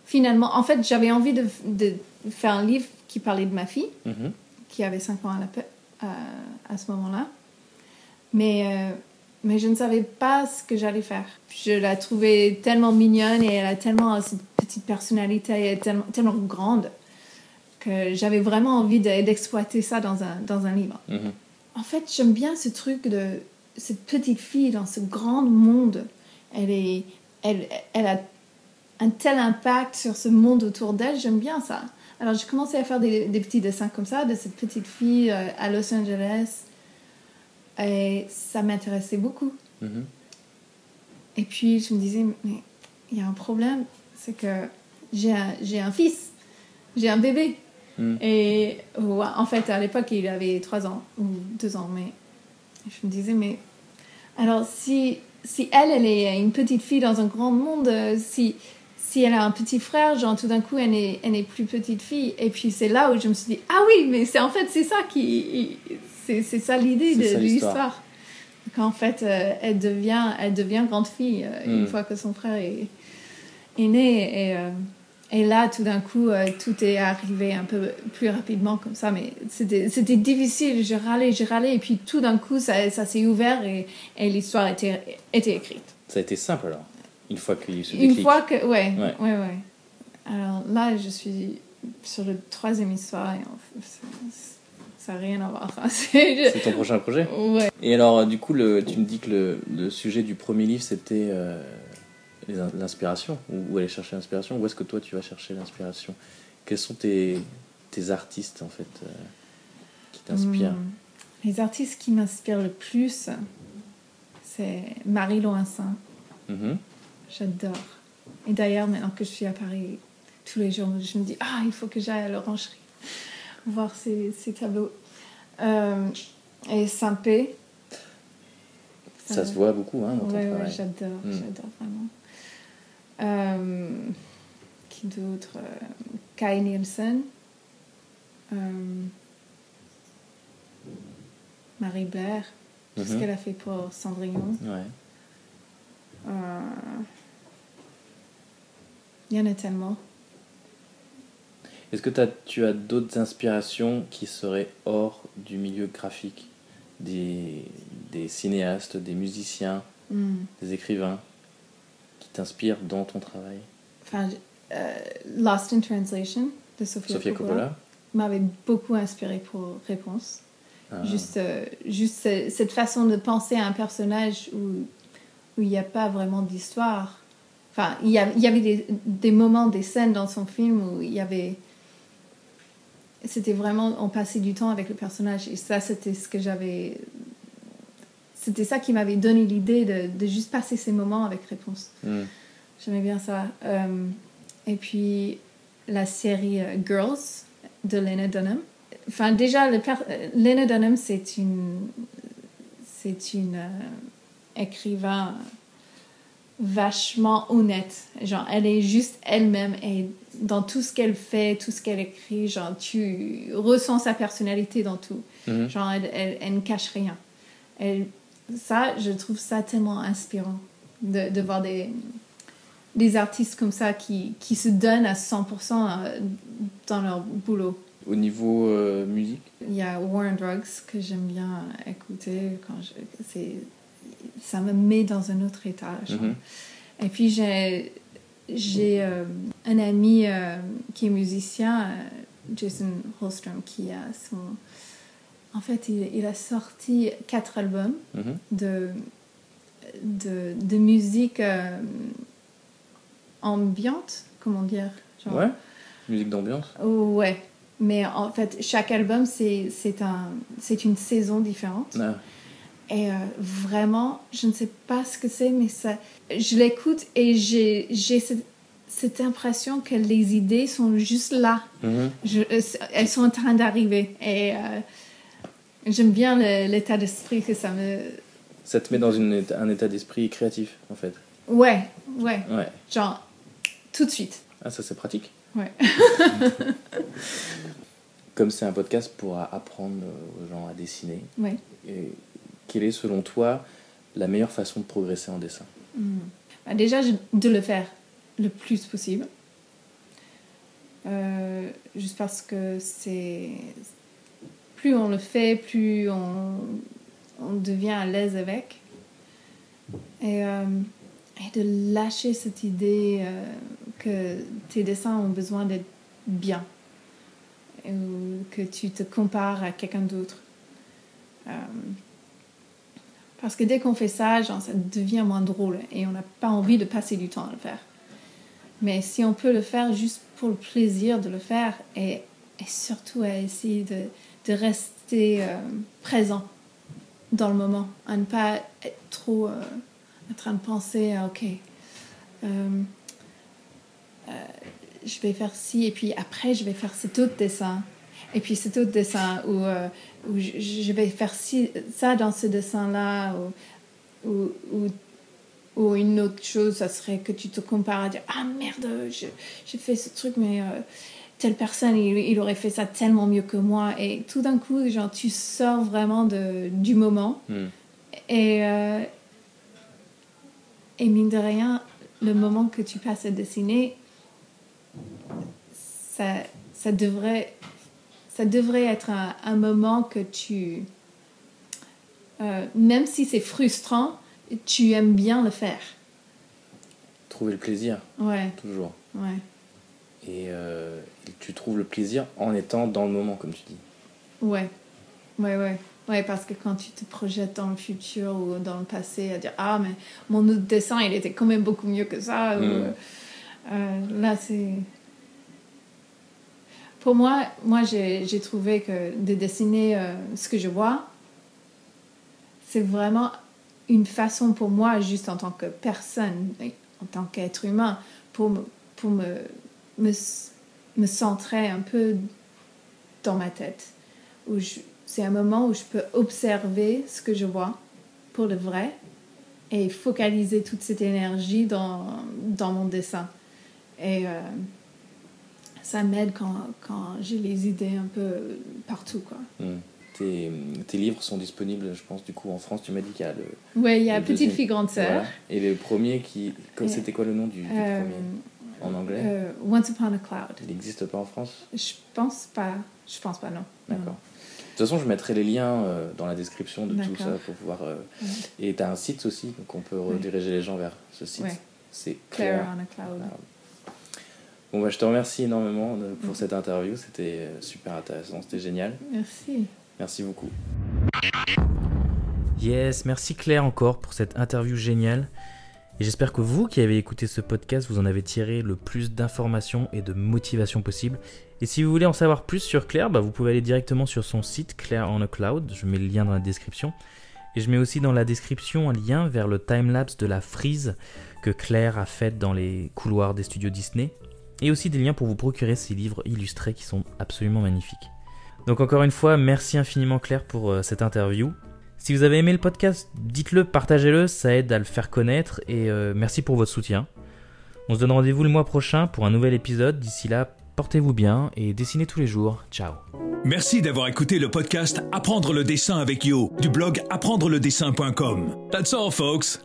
Finalement, en fait, j'avais envie de, de faire un livre qui parlait de ma fille Mhm. qui avait 5 ans à, la à, à ce moment-là. Mais, euh, mais je ne savais pas ce que j'allais faire. Je la trouvais tellement mignonne et elle a tellement cette petite personnalité, elle est tellement, tellement grande que j'avais vraiment envie de- d'exploiter ça dans un, dans un livre. Mhm. En fait, j'aime bien ce truc de cette petite fille dans ce grand monde. Elle, est, elle, elle a un tel impact sur ce monde autour d'elle, j'aime bien ça. Alors j'ai commencé à faire des, des petits dessins comme ça de cette petite fille euh, à Los Angeles et ça m'intéressait beaucoup. Mhm. et puis je me disais, mais il y a un problème, c'est que j'ai un, j'ai un fils, j'ai un bébé. Mm. Et en fait, à l'époque, il avait 3 ans ou 2 ans, mais je me disais, mais alors si, si elle, elle est une petite fille dans un grand monde, euh, si, si elle a un petit frère, genre tout d'un coup, elle n'est elle plus petite fille. Et puis c'est là où je me suis dit, ah oui, mais c'est en fait, c'est ça qui. C'est ça l'idée de, de l'histoire. l'histoire. Qu'en fait, euh, elle, devient, elle devient grande fille euh, Mm. une fois que son frère est, est né. Et, euh, et là, tout d'un coup, euh, tout est arrivé un peu plus rapidement comme ça. Mais c'était difficile. J'ai râlé, j'ai râlé. Et puis tout d'un coup, ça, ça s'est ouvert et, et l'histoire était, était écrite. Ça a été simple alors, une fois qu'il y a eu ce Une déclic. fois que. Ouais, Ouais. ouais, ouais. Alors là, je suis sur le troisième histoire et en fait, c'est- ça n'a rien à voir. C'est- ton prochain projet? Ouais. Et alors, du coup, le, tu me dis que le, le sujet du premier livre, c'était euh, l'inspiration, ou, aller chercher l'inspiration. Où est-ce que toi, tu vas chercher l'inspiration? Quels sont tes, tes artistes, en fait, euh, qui t'inspirent? Hmm. Les artistes qui m'inspirent le plus, c'est Marie Laurencin. Mhm. J'adore. Et d'ailleurs, maintenant que je suis à Paris tous les jours, je me dis, ah, il faut que j'aille à l'orangerie voir ces, ces tableaux. Euh, et Saint-Pé. Ça se voit beaucoup hein, dans ton Ouais, j'adore, Mm. j'adore vraiment. Euh, qui d'autre Euh, Kai Nielsen. Euh, Marie Blair. Tout ce Mhm. qu'elle a fait pour Cendrillon. Ouais. Il y en a tellement. Est-ce que tu as d'autres inspirations qui seraient hors du milieu graphique? Des, des cinéastes, des musiciens, Mm. des écrivains? Qui t'inspirent dans ton travail Enfin, euh, Lost in Translation de Sofia, Sofia Coppola, Coppola m'avait beaucoup inspiré pour Réponse. Ah. Juste, euh, juste ce- cette façon de penser à un personnage où où il n'y a pas vraiment d'histoire. Enfin, il y, a- il y avait des, des moments, des scènes dans son film où il y avait... C'était vraiment... On passait du temps avec le personnage. Et ça, c'était ce que j'avais... C'était ça qui m'avait donné l'idée de, de juste passer ces moments avec Réponse. Hmm. J'aimais bien ça. Euh, et puis la série euh, Girls de Lena Dunham. Enfin, déjà, le euh, Lena Dunham, c'est une, c'est une euh, écrivain vachement honnête. Genre, elle est juste elle-même et dans tout ce qu'elle fait, tout ce qu'elle écrit, genre, tu ressens sa personnalité dans tout. Mhm. Genre, elle, elle- elle ne cache rien. Elle, ça, je trouve ça tellement inspirant de, de voir des, des artistes comme ça qui, qui se donnent à 100% euh, dans leur boulot. Au niveau euh, musique? Il y a War and Drugs que j'aime bien écouter quand je, ça me met dans un autre état. Mhm. Et puis j'ai, euh, un ami euh, qui est musicien, Jason Holstrom, qui a son... En fait, il, il a sorti quatre albums Mhm. de, de, de musique euh, ambiante, comment dire genre- Ouais Musique d'ambiance Ouais, mais en fait, chaque album, c'est un, une saison différente. Ah. Et euh, vraiment, je ne sais pas ce que c'est, mais ça, je l'écoute et j'ai cette, cette impression que les idées sont juste là. Mhm. Je- euh, elles sont en train d'arriver. Et euh, j'aime bien l'état d'esprit que ça me... Ça te met dans une un état d'esprit créatif, en fait. Ouais, ouais, Ouais. genre tout de suite. Ah, ça, c'est pratique. Ouais. Comme c'est un podcast pour apprendre aux gens à dessiner, Ouais. et quelle est, selon toi, la meilleure façon de progresser en dessin? Bah, déjà, de le faire le plus possible. Euh, juste parce que c'est. Plus on le fait, plus on, devient à l'aise avec. Et, euh, de lâcher cette idée euh, que tes dessins ont besoin d'être bien. Ou que tu te compares à quelqu'un d'autre. Euh, parce que dès qu'on fait ça, genre, ça devient moins drôle et on n'a pas envie de passer du temps à le faire. Mais si on peut le faire juste pour le plaisir de le faire et, et surtout à essayer de, de rester euh, présent dans le moment, à ne pas être trop euh, en train de penser, ok, euh, je vais faire ci, et puis après, je vais faire cet autre dessin. Et puis cet autre dessin où je, vais faire ci, ça dans ce dessin-là, ou, ou, ou, ou une autre chose, ça serait que tu te compares à dire Ah merde, j'ai fait ce truc, mais telle personne, il, il aurait fait ça tellement mieux que moi. Et tout d'un coup, genre, tu sors vraiment de, du moment. Hmm. Et, euh, et mine de rien, le moment que tu passes à dessiner, ça, ça, devrait, ça devrait être un, un moment que tu... euh, même si c'est frustrant, tu aimes bien le faire. Trouver le plaisir, Ouais, toujours. ouais. Et, euh, tu trouves le plaisir en étant dans le moment, comme tu dis. Ouais, ouais, ouais. Ouais, parce que quand tu te projettes dans le futur ou dans le passé, à dire Ah, mais mon autre dessin, il était quand même beaucoup mieux que ça. ou, Mm. euh, là, c'est. Pour moi, moi j'ai j'ai trouvé que de dessiner euh, ce que je vois, c'est vraiment une façon pour moi, juste en tant que personne, en tant qu'être humain, pour me, pour me, me, me centrer un peu dans ma tête. Où je- c'est un moment où je peux observer ce que je vois pour le vrai et focaliser toute cette énergie dans, dans mon dessin. Et euh, ça m'aide quand, quand j'ai les idées un peu partout. Quoi. Hmm. Tes, tes livres sont disponibles, je pense, du coup, en France. Tu m'as dit qu'il y a le. Ouais, il y a Petite deuxième. fille, grande sœur. Voilà. Et le premier qui. C'était quoi le nom du, du Euh, premier? En anglais euh, Once Upon a Cloud. Il n'existe pas en France Je pense pas. Je pense pas, non. D'accord. De toute façon, je mettrai les liens euh, dans la description de tout ça pour pouvoir. euh, Ouais. Et tu as un site aussi, donc on peut rediriger les gens vers ce site. Ouais. C'est Claire Claire. on a Cloud. Bon, bah, je te remercie énormément pour cette interview. C'était super intéressant, c'était génial. Merci. Merci beaucoup. Yes, merci Claire encore pour cette interview géniale. Et j'espère que vous qui avez écouté ce podcast, vous en avez tiré le plus d'informations et de motivation possible. Et si vous voulez en savoir plus sur Claire, bah, vous pouvez aller directement sur son site Claire on a Cloud. Je mets le lien dans la description. Et je mets aussi dans la description un lien vers le timelapse de la frise que Claire a faite dans les couloirs des studios Disney. Et aussi des liens pour vous procurer ces livres illustrés qui sont absolument magnifiques. Donc encore une fois, merci infiniment Claire pour euh, cette interview. Si vous avez aimé le podcast, dites-le, partagez-le, ça aide à le faire connaître et euh, merci pour votre soutien. On se donne rendez-vous le mois prochain pour un nouvel épisode. D'ici là, portez-vous bien et dessinez tous les jours. Ciao. Merci d'avoir écouté le podcast Apprendre le dessin avec Yo du blog apprendreledessin.com. That's all, folks.